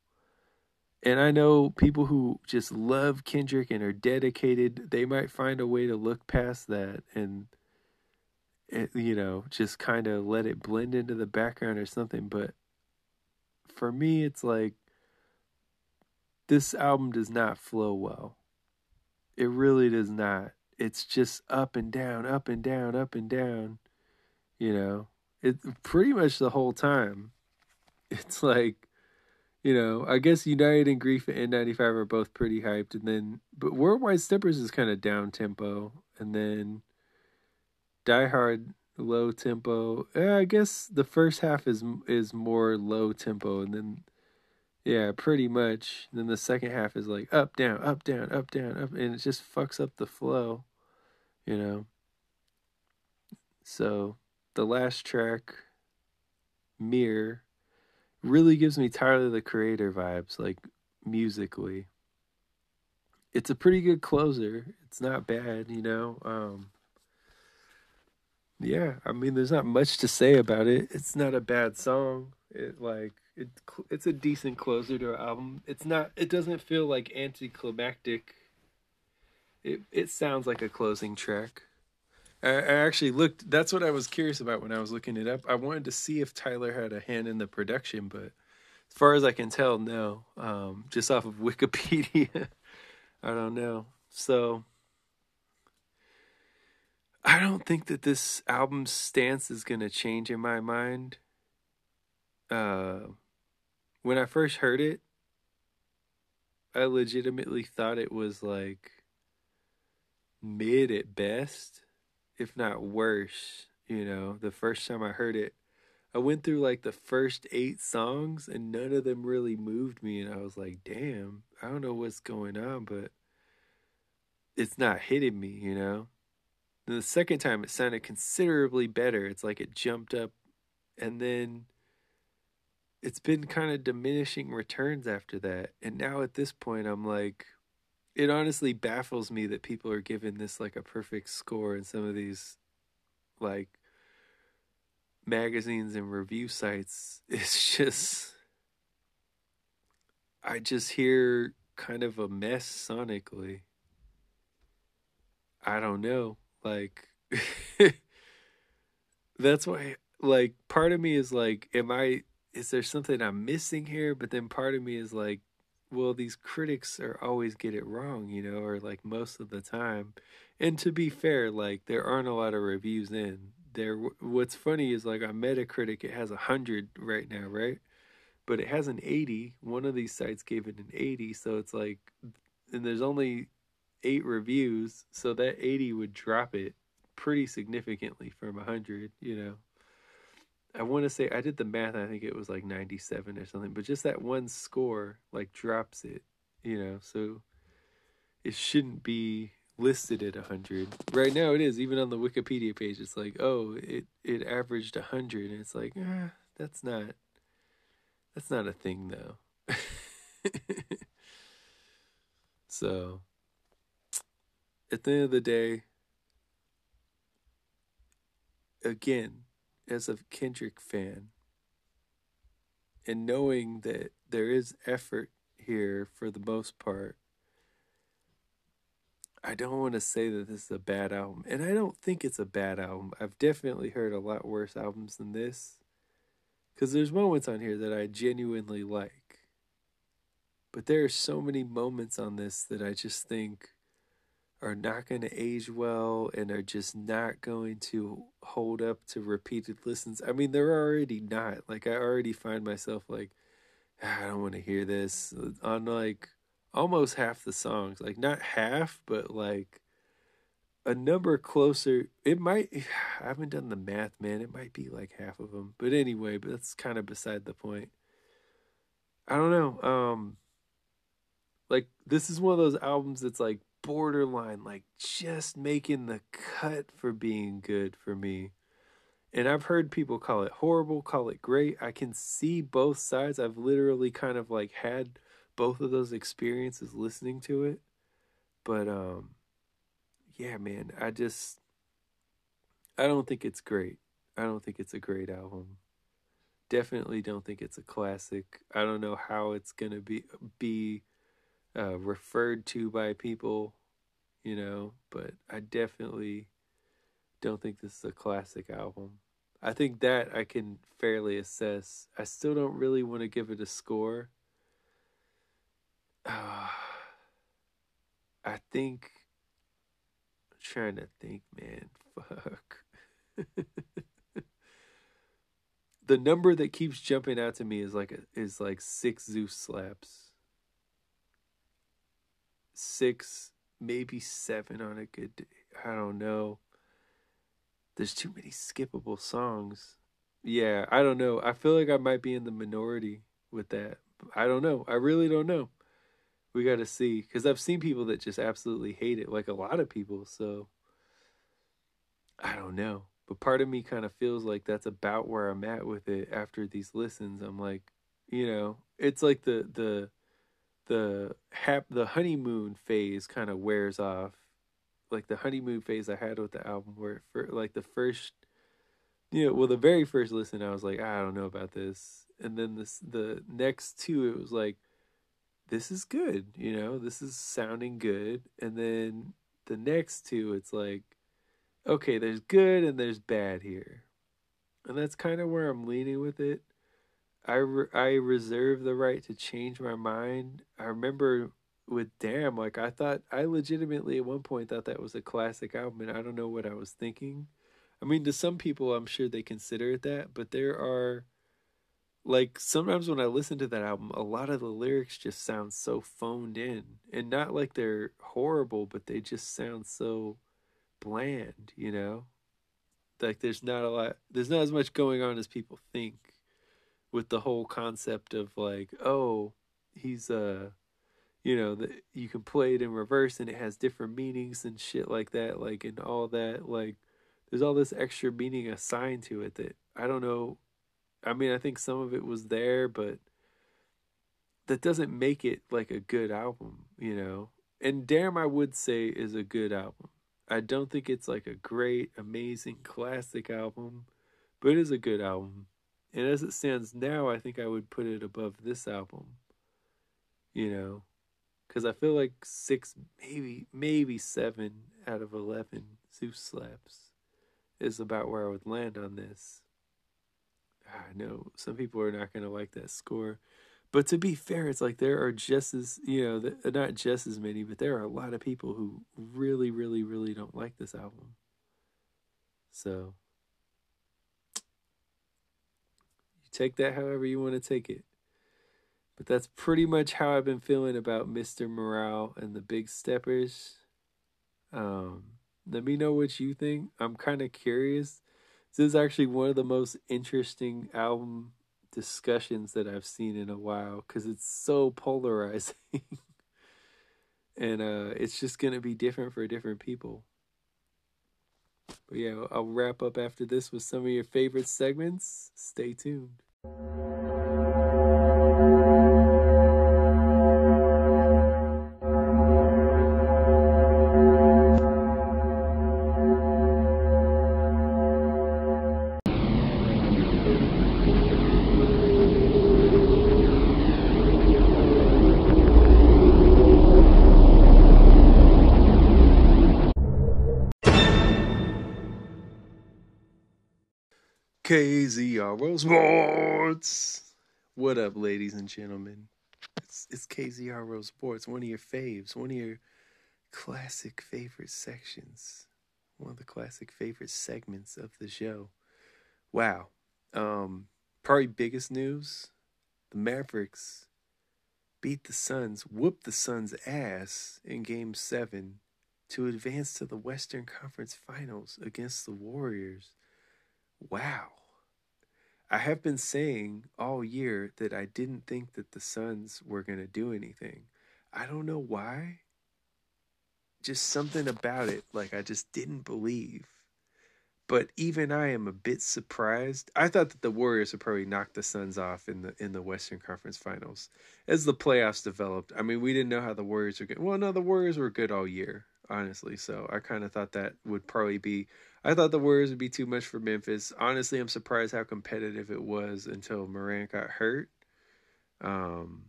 And I know people who just love Kendrick and are dedicated, they might find a way to look past that and eh, you know, just kind of let it blend into the background or something, but for me it's like this album does not flow well. It really does not it's just up and down, up and down, up and down. You know, it pretty much the whole time. It's like, you know, I guess United and Grief and N95 are both pretty hyped, and then but Worldwide Steppers is kind of down tempo, and then Die Hard low tempo. Yeah, I guess the first half is is more low tempo, and then yeah, pretty much. And then the second half is like up, down, up, down, up, down, up, and it just fucks up the flow you know. So the last track, Mirror, really gives me Tyler the Creator vibes, like musically. It's a pretty good closer. It's not bad, you know. Um, yeah, I mean, there's not much to say about it. It's not a bad song. It like it, it's a decent closer to an album. It's not. It doesn't feel like anticlimactic. It it sounds like a closing track. I, actually looked. That's what I was curious about when I was looking it up. I wanted to see if Tyler had a hand in the production, but as far as I can tell, no. Um, just off of Wikipedia, I don't know. So I don't think that this album's stance is going to change in my mind. Uh, when I first heard it, I legitimately thought it was like mid at best, if not worse. You know, the first time I heard it, I went through like the first eight songs and none of them really moved me. And I was like, damn, I don't know what's going on, but it's not hitting me, you know? The second time it sounded considerably better. It's like it jumped up and then it's been kind of diminishing returns after that. And now at this point I'm like it honestly baffles me that people are giving this like a perfect score in some of these like magazines and review sites. It's just I just hear kind of a mess sonically. I don't know. Like that's why like part of me is like am I is there something I'm missing here? But then part of me is like well these critics are always get it wrong, you know, or like most of the time. And to be fair, like there aren't a lot of reviews in. There what's funny is like on Metacritic it has a 100 right now, right? But it has an 80. One of these sites gave it an 80, so it's like and there's only eight reviews, so that 80 would drop it pretty significantly from a 100, you know. I want to say I did the math, I think it was like 97 or something, but just that one score like drops it, you know. So it shouldn't be listed at 100. Right now it is, even on the Wikipedia page it's like, "Oh, it it averaged 100." And it's like, ah, that's not that's not a thing though. so at the end of the day, again, as a Kendrick fan, and knowing that there is effort here for the most part, I don't want to say that this is a bad album. And I don't think it's a bad album. I've definitely heard a lot worse albums than this. Because there's moments on here that I genuinely like. But there are so many moments on this that I just think are not going to age well and are just not going to hold up to repeated listens. I mean, they're already not. Like, I already find myself like, ah, I don't want to hear this on like almost half the songs. Like, not half, but like a number closer. It might, I haven't done the math, man. It might be like half of them. But anyway, but that's kind of beside the point. I don't know. Um, like, this is one of those albums that's like borderline, like just making the cut for being good for me. And I've heard people call it horrible, call it great. I can see both sides. I've literally kind of like had both of those experiences listening to it. But um yeah, man, I just I don't think it's great. I don't think it's a great album. Definitely don't think it's a classic. I don't know how it's going to be be uh, referred to by people, you know, but I definitely don't think this is a classic album. I think that I can fairly assess. I still don't really want to give it a score. Uh, I think. I'm trying to think, man. Fuck. the number that keeps jumping out to me is like is like six Zeus slaps six, maybe seven on a good day. I don't know. There's too many skippable songs. Yeah, I don't know. I feel like I might be in the minority with that. I don't know. I really don't know. We got to see cuz I've seen people that just absolutely hate it like a lot of people, so I don't know. But part of me kind of feels like that's about where I'm at with it after these listens. I'm like You know, it's like the the the hap the honeymoon phase kind of wears off. Like the honeymoon phase I had with the album, where for like the first, you know, well the very first listen, I was like, ah, I don't know about this, and then this the next two, it was like, this is good, you know, this is sounding good, and then the next two, it's like, okay, there's good and there's bad here, and that's kind of where I'm leaning with it. I, re- I reserve the right to change my mind. I remember with Damn, like I thought, I legitimately at one point thought that was a classic album, and I don't know what I was thinking. I mean, to some people, I'm sure they consider it that, but there are, like, sometimes when I listen to that album, a lot of the lyrics just sound so phoned in, and not like they're horrible, but they just sound so bland, you know? Like, there's not a lot, there's not as much going on as people think with the whole concept of like, oh, he's uh you know, that you can play it in reverse and it has different meanings and shit like that, like and all that, like there's all this extra meaning assigned to it that I don't know. I mean, I think some of it was there, but that doesn't make it like a good album, you know. And Damn, I would say is a good album. I don't think it's like a great, amazing, classic album, but it is a good album. And as it stands now, I think I would put it above this album. You know, because I feel like six, maybe maybe seven out of eleven Zeus slaps is about where I would land on this. Ah, I know some people are not going to like that score, but to be fair, it's like there are just as you know, not just as many, but there are a lot of people who really, really, really don't like this album. So Take that however you want to take it. But that's pretty much how I've been feeling about Mr. Morale and the Big Steppers. Um, let me know what you think. I'm kind of curious. This is actually one of the most interesting album discussions that I've seen in a while because it's so polarizing. and uh, it's just going to be different for different people. But yeah, I'll wrap up after this with some of your favorite segments. Stay tuned. KZRO Sports. What up, ladies and gentlemen? It's, it's KZRO Sports, one of your faves, one of your classic favorite sections, one of the classic favorite segments of the show. Wow. Um, probably biggest news the Mavericks beat the Suns, whooped the Suns' ass in game seven to advance to the Western Conference Finals against the Warriors. Wow. I have been saying all year that I didn't think that the Suns were going to do anything. I don't know why. Just something about it, like I just didn't believe. But even I am a bit surprised. I thought that the Warriors would probably knock the Suns off in the in the Western Conference Finals as the playoffs developed. I mean, we didn't know how the Warriors were going. Well, no, the Warriors were good all year, honestly. So I kind of thought that would probably be I thought the Warriors would be too much for Memphis. Honestly, I'm surprised how competitive it was until Morant got hurt. Um,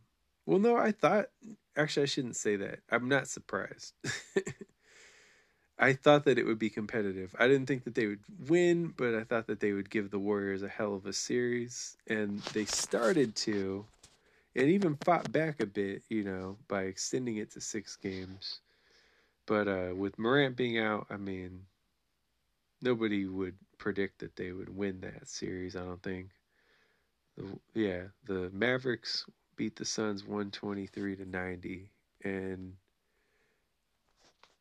well, no, I thought actually I shouldn't say that. I'm not surprised. I thought that it would be competitive. I didn't think that they would win, but I thought that they would give the Warriors a hell of a series, and they started to, and even fought back a bit, you know, by extending it to six games. But uh, with Morant being out, I mean, nobody would predict that they would win that series. I don't think. The, yeah, the Mavericks beat the Suns one twenty three to ninety, and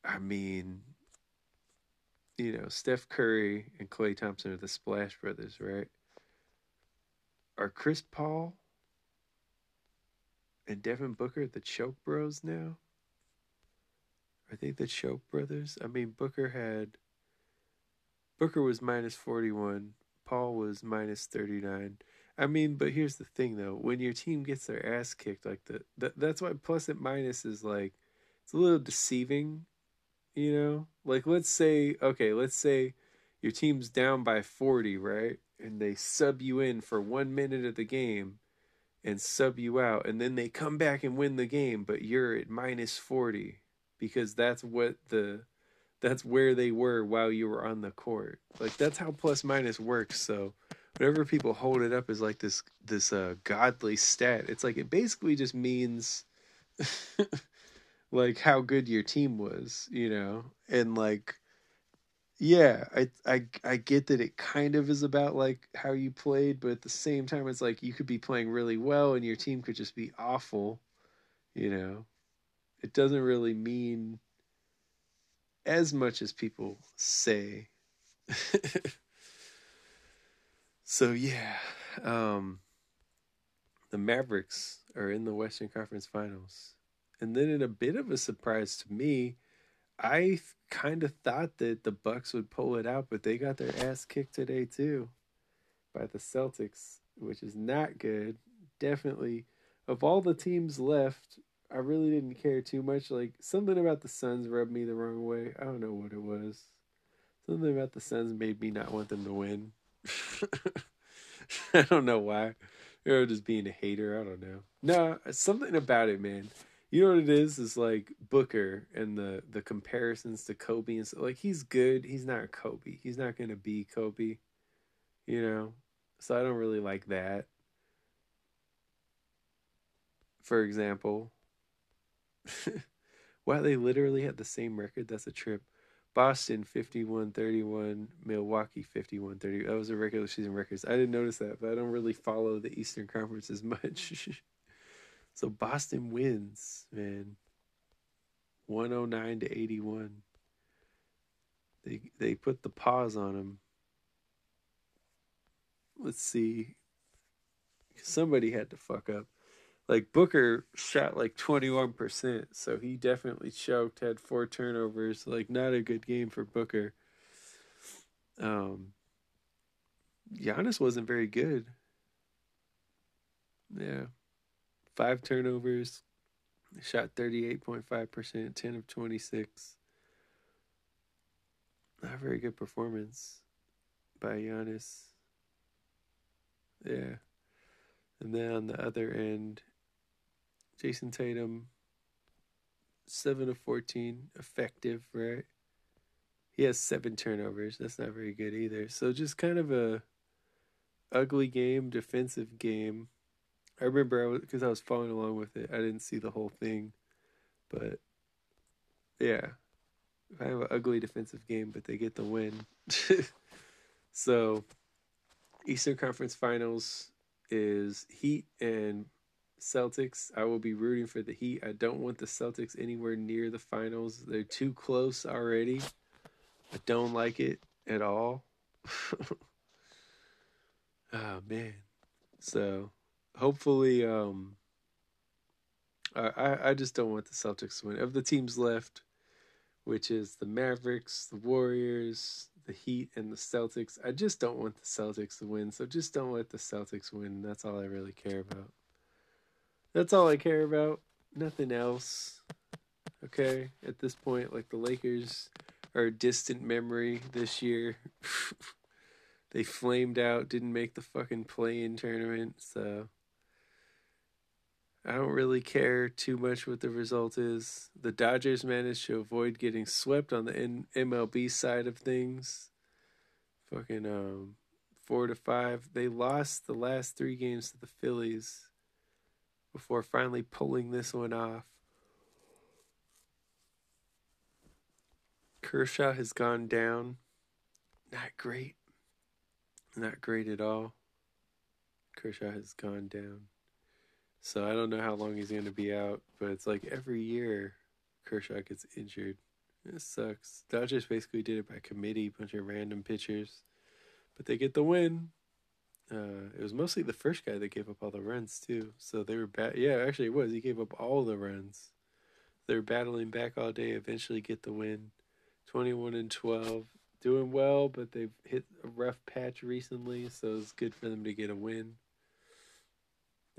I mean, you know, Steph Curry and Klay Thompson are the Splash Brothers, right? Are Chris Paul and Devin Booker the Choke Bros now? Are they the Choke Brothers? I mean, Booker had Booker was minus 41. Paul was minus 39. I mean, but here's the thing though: when your team gets their ass kicked like that, that that's why plus and minus is like it's a little deceiving, you know. Like let's say, okay, let's say your team's down by forty, right, and they sub you in for one minute of the game, and sub you out, and then they come back and win the game, but you're at minus forty because that's what the that's where they were while you were on the court. Like that's how plus minus works. So whenever people hold it up as like this this uh godly stat, it's like it basically just means like how good your team was, you know? And like yeah, I I I get that it kind of is about like how you played, but at the same time it's like you could be playing really well and your team could just be awful, you know. It doesn't really mean as much as people say. so yeah, um, the Mavericks are in the Western Conference Finals, and then in a bit of a surprise to me, I kind of thought that the Bucks would pull it out, but they got their ass kicked today too by the Celtics, which is not good. Definitely, of all the teams left, I really didn't care too much. Like something about the Suns rubbed me the wrong way. I don't know what it was. Something about the Suns made me not want them to win. I don't know why. Or just being a hater. I don't know. No, something about it, man. You know what it is? Is like Booker and the the comparisons to Kobe and so, like he's good. He's not Kobe. He's not gonna be Kobe. You know, so I don't really like that. For example, wow, they literally had the same record. That's a trip. Boston 51 31, Milwaukee 51 30. That was a regular season records. I didn't notice that, but I don't really follow the Eastern Conference as much. so Boston wins, man. 109 to 81. They they put the pause on them. Let's see. Somebody had to fuck up like Booker shot like 21%, so he definitely choked, had four turnovers, like not a good game for Booker. Um Giannis wasn't very good. Yeah. Five turnovers, shot 38.5%, 10 of 26. Not a very good performance by Giannis. Yeah. And then on the other end, Jayson Tatum, 7 of 14, effective, right? He has seven turnovers. That's not very good either. So just kind of a ugly game, defensive game. I remember because I, I was following along with it. I didn't see the whole thing, but yeah, kind of an ugly defensive game, but they get the win. so Eastern Conference Finals is Heat and Celtics. I will be rooting for the Heat. I don't want the Celtics anywhere near the finals. They're too close already. I don't like it at all. oh man. So hopefully um I I just don't want the Celtics to win. Of the teams left, which is the Mavericks, the Warriors, the Heat, and the Celtics, I just don't want the Celtics to win. So just don't let the Celtics win. That's all I really care about. That's all I care about. Nothing else. Okay, at this point, like the Lakers are a distant memory this year. they flamed out, didn't make the fucking play in tournament, so I don't really care too much what the result is. The Dodgers managed to avoid getting swept on the N- MLB side of things. Fucking um, four to five. They lost the last three games to the Phillies before finally pulling this one off. Kershaw has gone down. Not great. Not great at all. Kershaw has gone down. So I don't know how long he's going to be out, but it's like every year Kershaw gets injured. It sucks. Dodgers basically did it by committee, bunch of random pitchers, but they get the win. Uh, it was mostly the first guy that gave up all the runs too. So they were bad. Yeah, actually, it was. He gave up all the runs. They were battling back all day. Eventually, get the win. Twenty-one and twelve, doing well, but they've hit a rough patch recently. So it's good for them to get a win.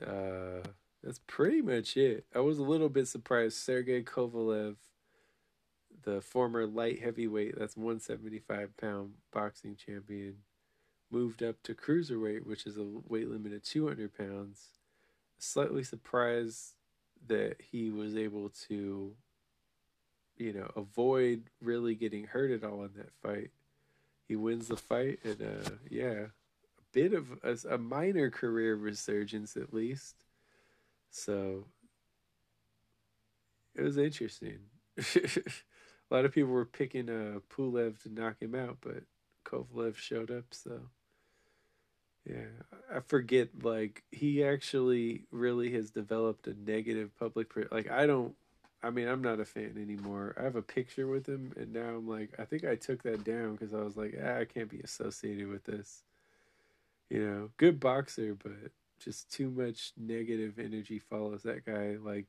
Uh, that's pretty much it. I was a little bit surprised. Sergey Kovalev, the former light heavyweight, that's 175 pound boxing champion, moved up to cruiserweight, which is a weight limit of 200 pounds. Slightly surprised that he was able to, you know, avoid really getting hurt at all in that fight. He wins the fight, and uh, yeah, a bit of a, a minor career resurgence at least. So it was interesting. a lot of people were picking uh, Pulev to knock him out, but Kovalev showed up, so yeah, I forget. Like he actually really has developed a negative public. Like I don't. I mean, I'm not a fan anymore. I have a picture with him, and now I'm like, I think I took that down because I was like, ah, I can't be associated with this. You know, good boxer, but just too much negative energy follows that guy. Like,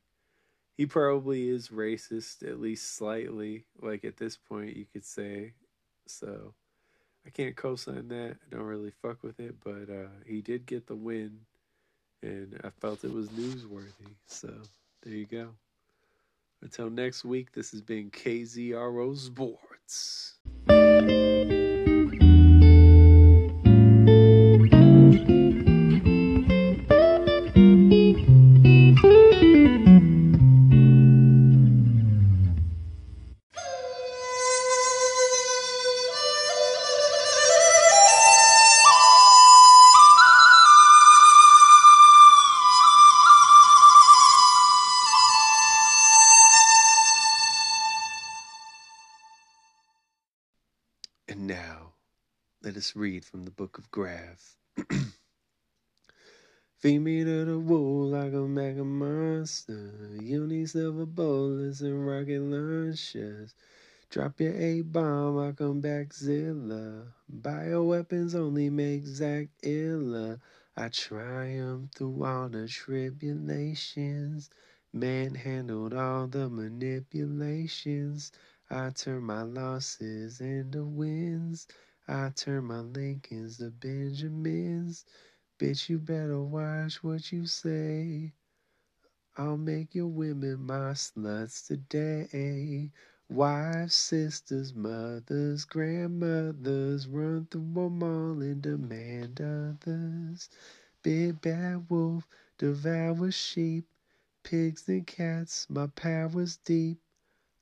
he probably is racist, at least slightly. Like at this point, you could say. So, I can't co-sign that. I don't really fuck with it, but uh, he did get the win, and I felt it was newsworthy. So there you go. Until next week, this has been KZRO Sports. And now, let us read from the book of Grav. Feed me to the wall like a mega monster. You need silver and rocket launchers. Drop your A bomb, I come back Zilla. Bioweapons only make Zach iller. I triumph through all the tribulations. Manhandled all the manipulations. I turn my losses into wins. I turn my Lincolns to Benjamins. Bitch, you better watch what you say. I'll make your women my sluts today. Wives, sisters, mothers, grandmothers run through them all and demand others. Big bad wolf devours sheep, pigs and cats. My power's deep.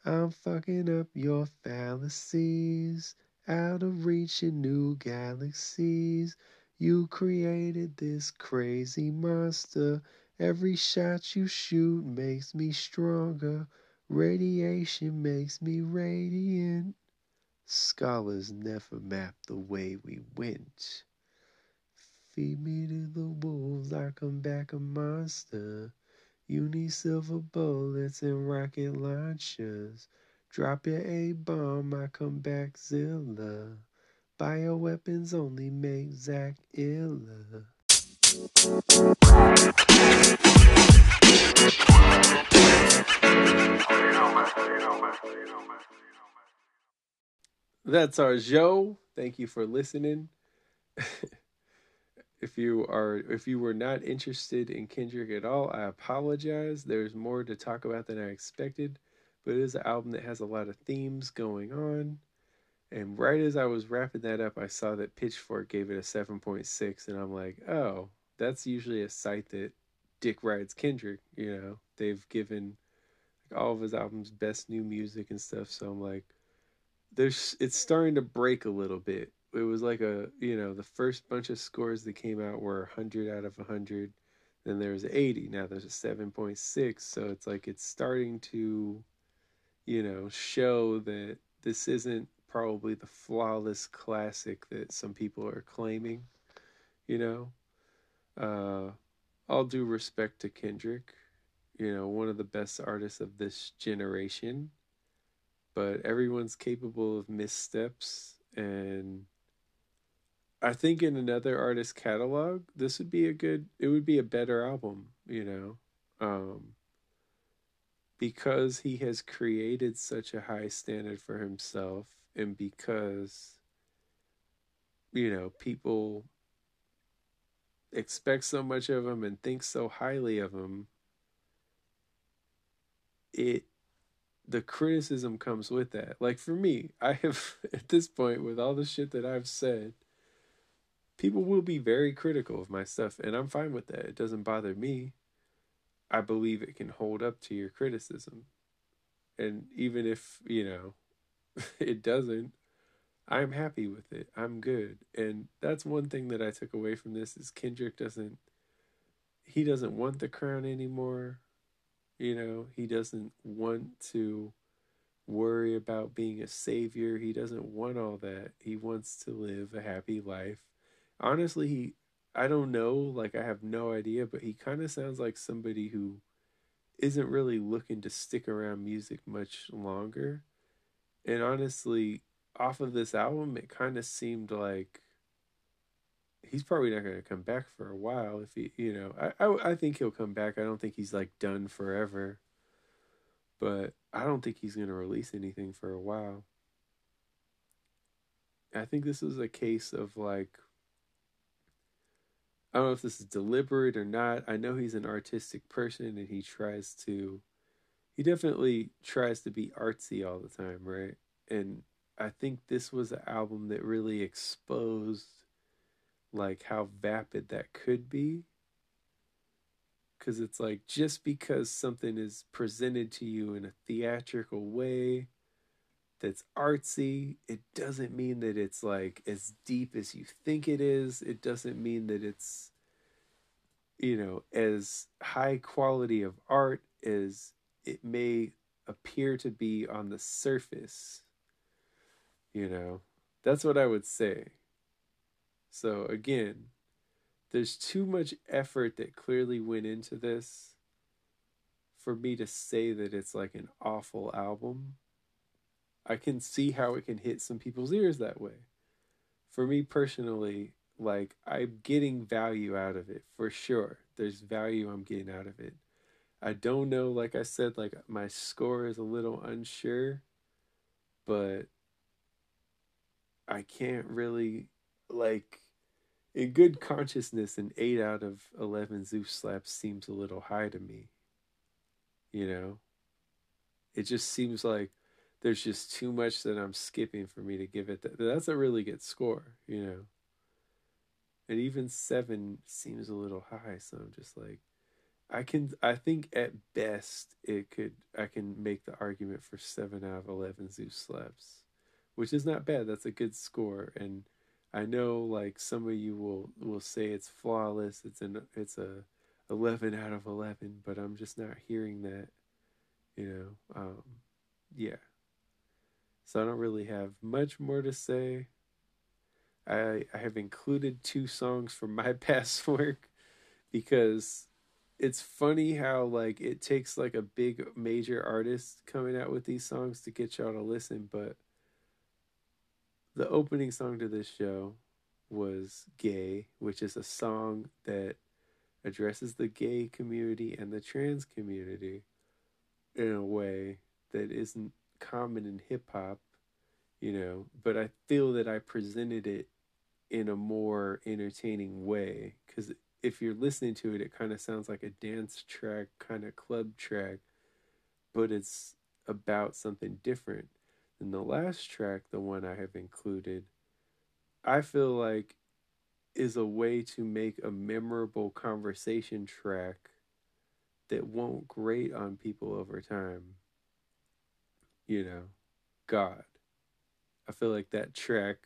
I'm fucking up your fallacies. Out of reach in new galaxies. You created this crazy monster. Every shot you shoot makes me stronger. Radiation makes me radiant. Scholars never map the way we went. Feed me to the wolves, I come back a monster. You need silver bullets and rocket launchers. Drop your A bomb, I come back Zilla. Bioweapons only make Zach illa. That's our show. Thank you for listening. if you are if you were not interested in Kendrick at all, I apologize. There's more to talk about than I expected, but it is an album that has a lot of themes going on. And right as I was wrapping that up, I saw that Pitchfork gave it a 7.6 and I'm like, "Oh, that's usually a site that Dick rides Kendrick, you know. They've given like, all of his albums best new music and stuff, so I'm like there's it's starting to break a little bit it was like a you know the first bunch of scores that came out were 100 out of 100 then there was 80 now there's a 7.6 so it's like it's starting to you know show that this isn't probably the flawless classic that some people are claiming you know? Uh all due respect to kendrick you know one of the best artists of this generation. But everyone's capable of missteps and I think in another artist's catalog, this would be a good it would be a better album, you know. Um because he has created such a high standard for himself and because you know, people expect so much of him and think so highly of him, it the criticism comes with that. Like for me, I have at this point with all the shit that I've said, people will be very critical of my stuff and I'm fine with that. It doesn't bother me. I believe it can hold up to your criticism. And even if, you know, it doesn't, I'm happy with it. I'm good. And that's one thing that I took away from this is Kendrick doesn't he doesn't want the crown anymore. You know, he doesn't want to worry about being a savior. He doesn't want all that. He wants to live a happy life. Honestly, he I don't know, like I have no idea, but he kind of sounds like somebody who isn't really looking to stick around music much longer. And honestly, off of this album, it kind of seemed like he's probably not going to come back for a while. If he, you know, I, I, I think he'll come back. I don't think he's like done forever, but I don't think he's going to release anything for a while. I think this is a case of like, I don't know if this is deliberate or not. I know he's an artistic person and he tries to, he definitely tries to be artsy all the time, right? And I think this was an album that really exposed like how vapid that could be because it's like just because something is presented to you in a theatrical way that's artsy it doesn't mean that it's like as deep as you think it is it doesn't mean that it's you know as high quality of art as it may appear to be on the surface you know that's what i would say so again, there's too much effort that clearly went into this for me to say that it's like an awful album. I can see how it can hit some people's ears that way. For me personally, like I'm getting value out of it for sure. There's value I'm getting out of it. I don't know, like I said, like my score is a little unsure, but I can't really like in good consciousness an 8 out of 11 Zeus slaps seems a little high to me you know it just seems like there's just too much that I'm skipping for me to give it that that's a really good score you know and even 7 seems a little high so I'm just like I can I think at best it could I can make the argument for 7 out of 11 Zeus slaps which is not bad that's a good score and I know like some of you will will say it's flawless. It's an it's a 11 out of 11, but I'm just not hearing that, you know. Um yeah. So I don't really have much more to say. I I have included two songs from my past work because it's funny how like it takes like a big major artist coming out with these songs to get y'all to listen, but the opening song to this show was Gay, which is a song that addresses the gay community and the trans community in a way that isn't common in hip hop, you know, but I feel that I presented it in a more entertaining way because if you're listening to it, it kind of sounds like a dance track, kind of club track, but it's about something different. And the last track, the one I have included, I feel like is a way to make a memorable conversation track that won't grate on people over time. You know, God. I feel like that track,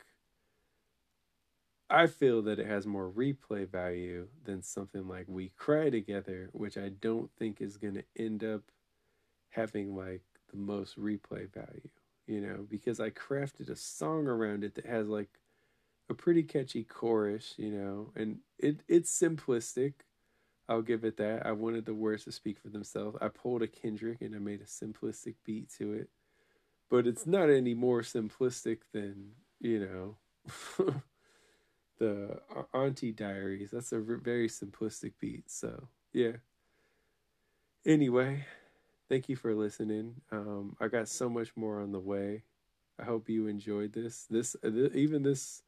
I feel that it has more replay value than something like We Cry Together, which I don't think is going to end up having like the most replay value you know, because I crafted a song around it that has like a pretty catchy chorus, you know, and it it's simplistic. I'll give it that. I wanted the words to speak for themselves. I pulled a Kendrick and I made a simplistic beat to it. But it's not any more simplistic than, you know, the Auntie Diaries. That's a very simplistic beat. So, yeah. Anyway, thank you for listening. Um, I got so much more on the way. I hope you enjoyed this. This uh, th- even this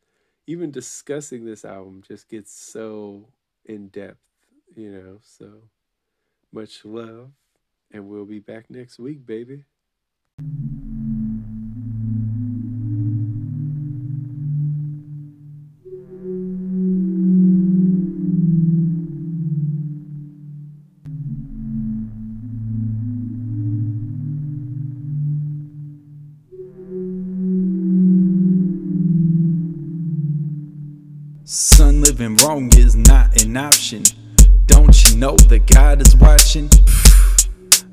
even discussing this album just gets so in depth, you know. So much love, and we'll be back next week, baby. Wrong is not an option. Don't you know that God is watching?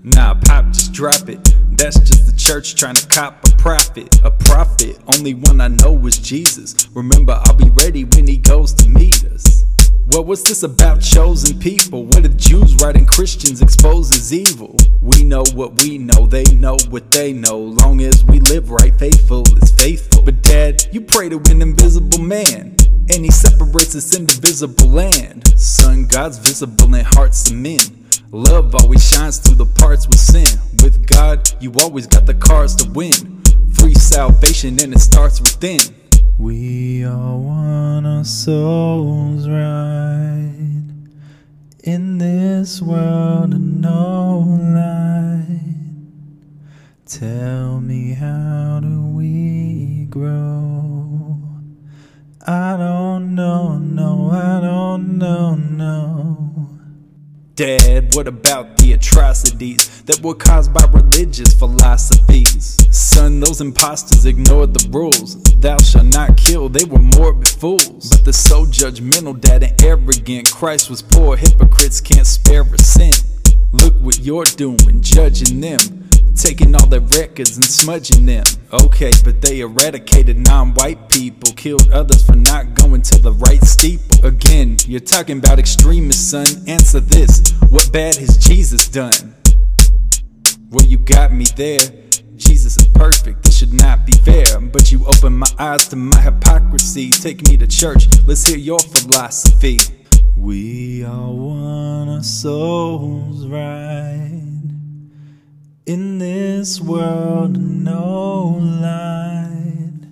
Nah, pop, just drop it. That's just the church trying to cop a profit. A prophet, only one I know is Jesus. Remember, I'll be ready when he goes to meet us. Well, what's this about chosen people? What if Jews writing Christians exposes evil? We know what we know, they know what they know. Long as we live right, faithful is faithful. But dad, you pray to an invisible man. And he separates this indivisible land. Son, God's visible in hearts of men. Love always shines through the parts with sin. With God, you always got the cards to win. Free salvation, and it starts within. We all want our souls right in this world of no light. Tell me, how do we grow? I don't know, no, I don't know, no. Dad, what about the atrocities that were caused by religious philosophies? Son, those imposters ignored the rules. Thou shalt not kill, they were morbid fools. But the so judgmental, dad, and arrogant. Christ was poor, hypocrites can't spare a sin. Look what you're doing, judging them. Taking all their records and smudging them. Okay, but they eradicated non white people, killed others for not going to the right steeple. Again, you're talking about extremists, son. Answer this What bad has Jesus done? Well, you got me there. Jesus is perfect, this should not be fair. But you open my eyes to my hypocrisy. Take me to church, let's hear your philosophy. We all want our souls right in this world no light.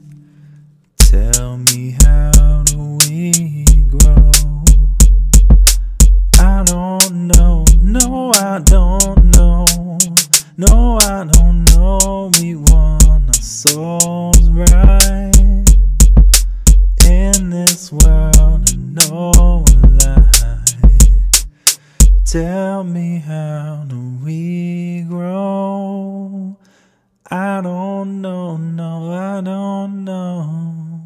Tell me, how do we grow? I don't know, no, I don't know, no, I don't know. We want our souls right in this world no light. Tell me, how do we grow? I don't know, no, I don't know.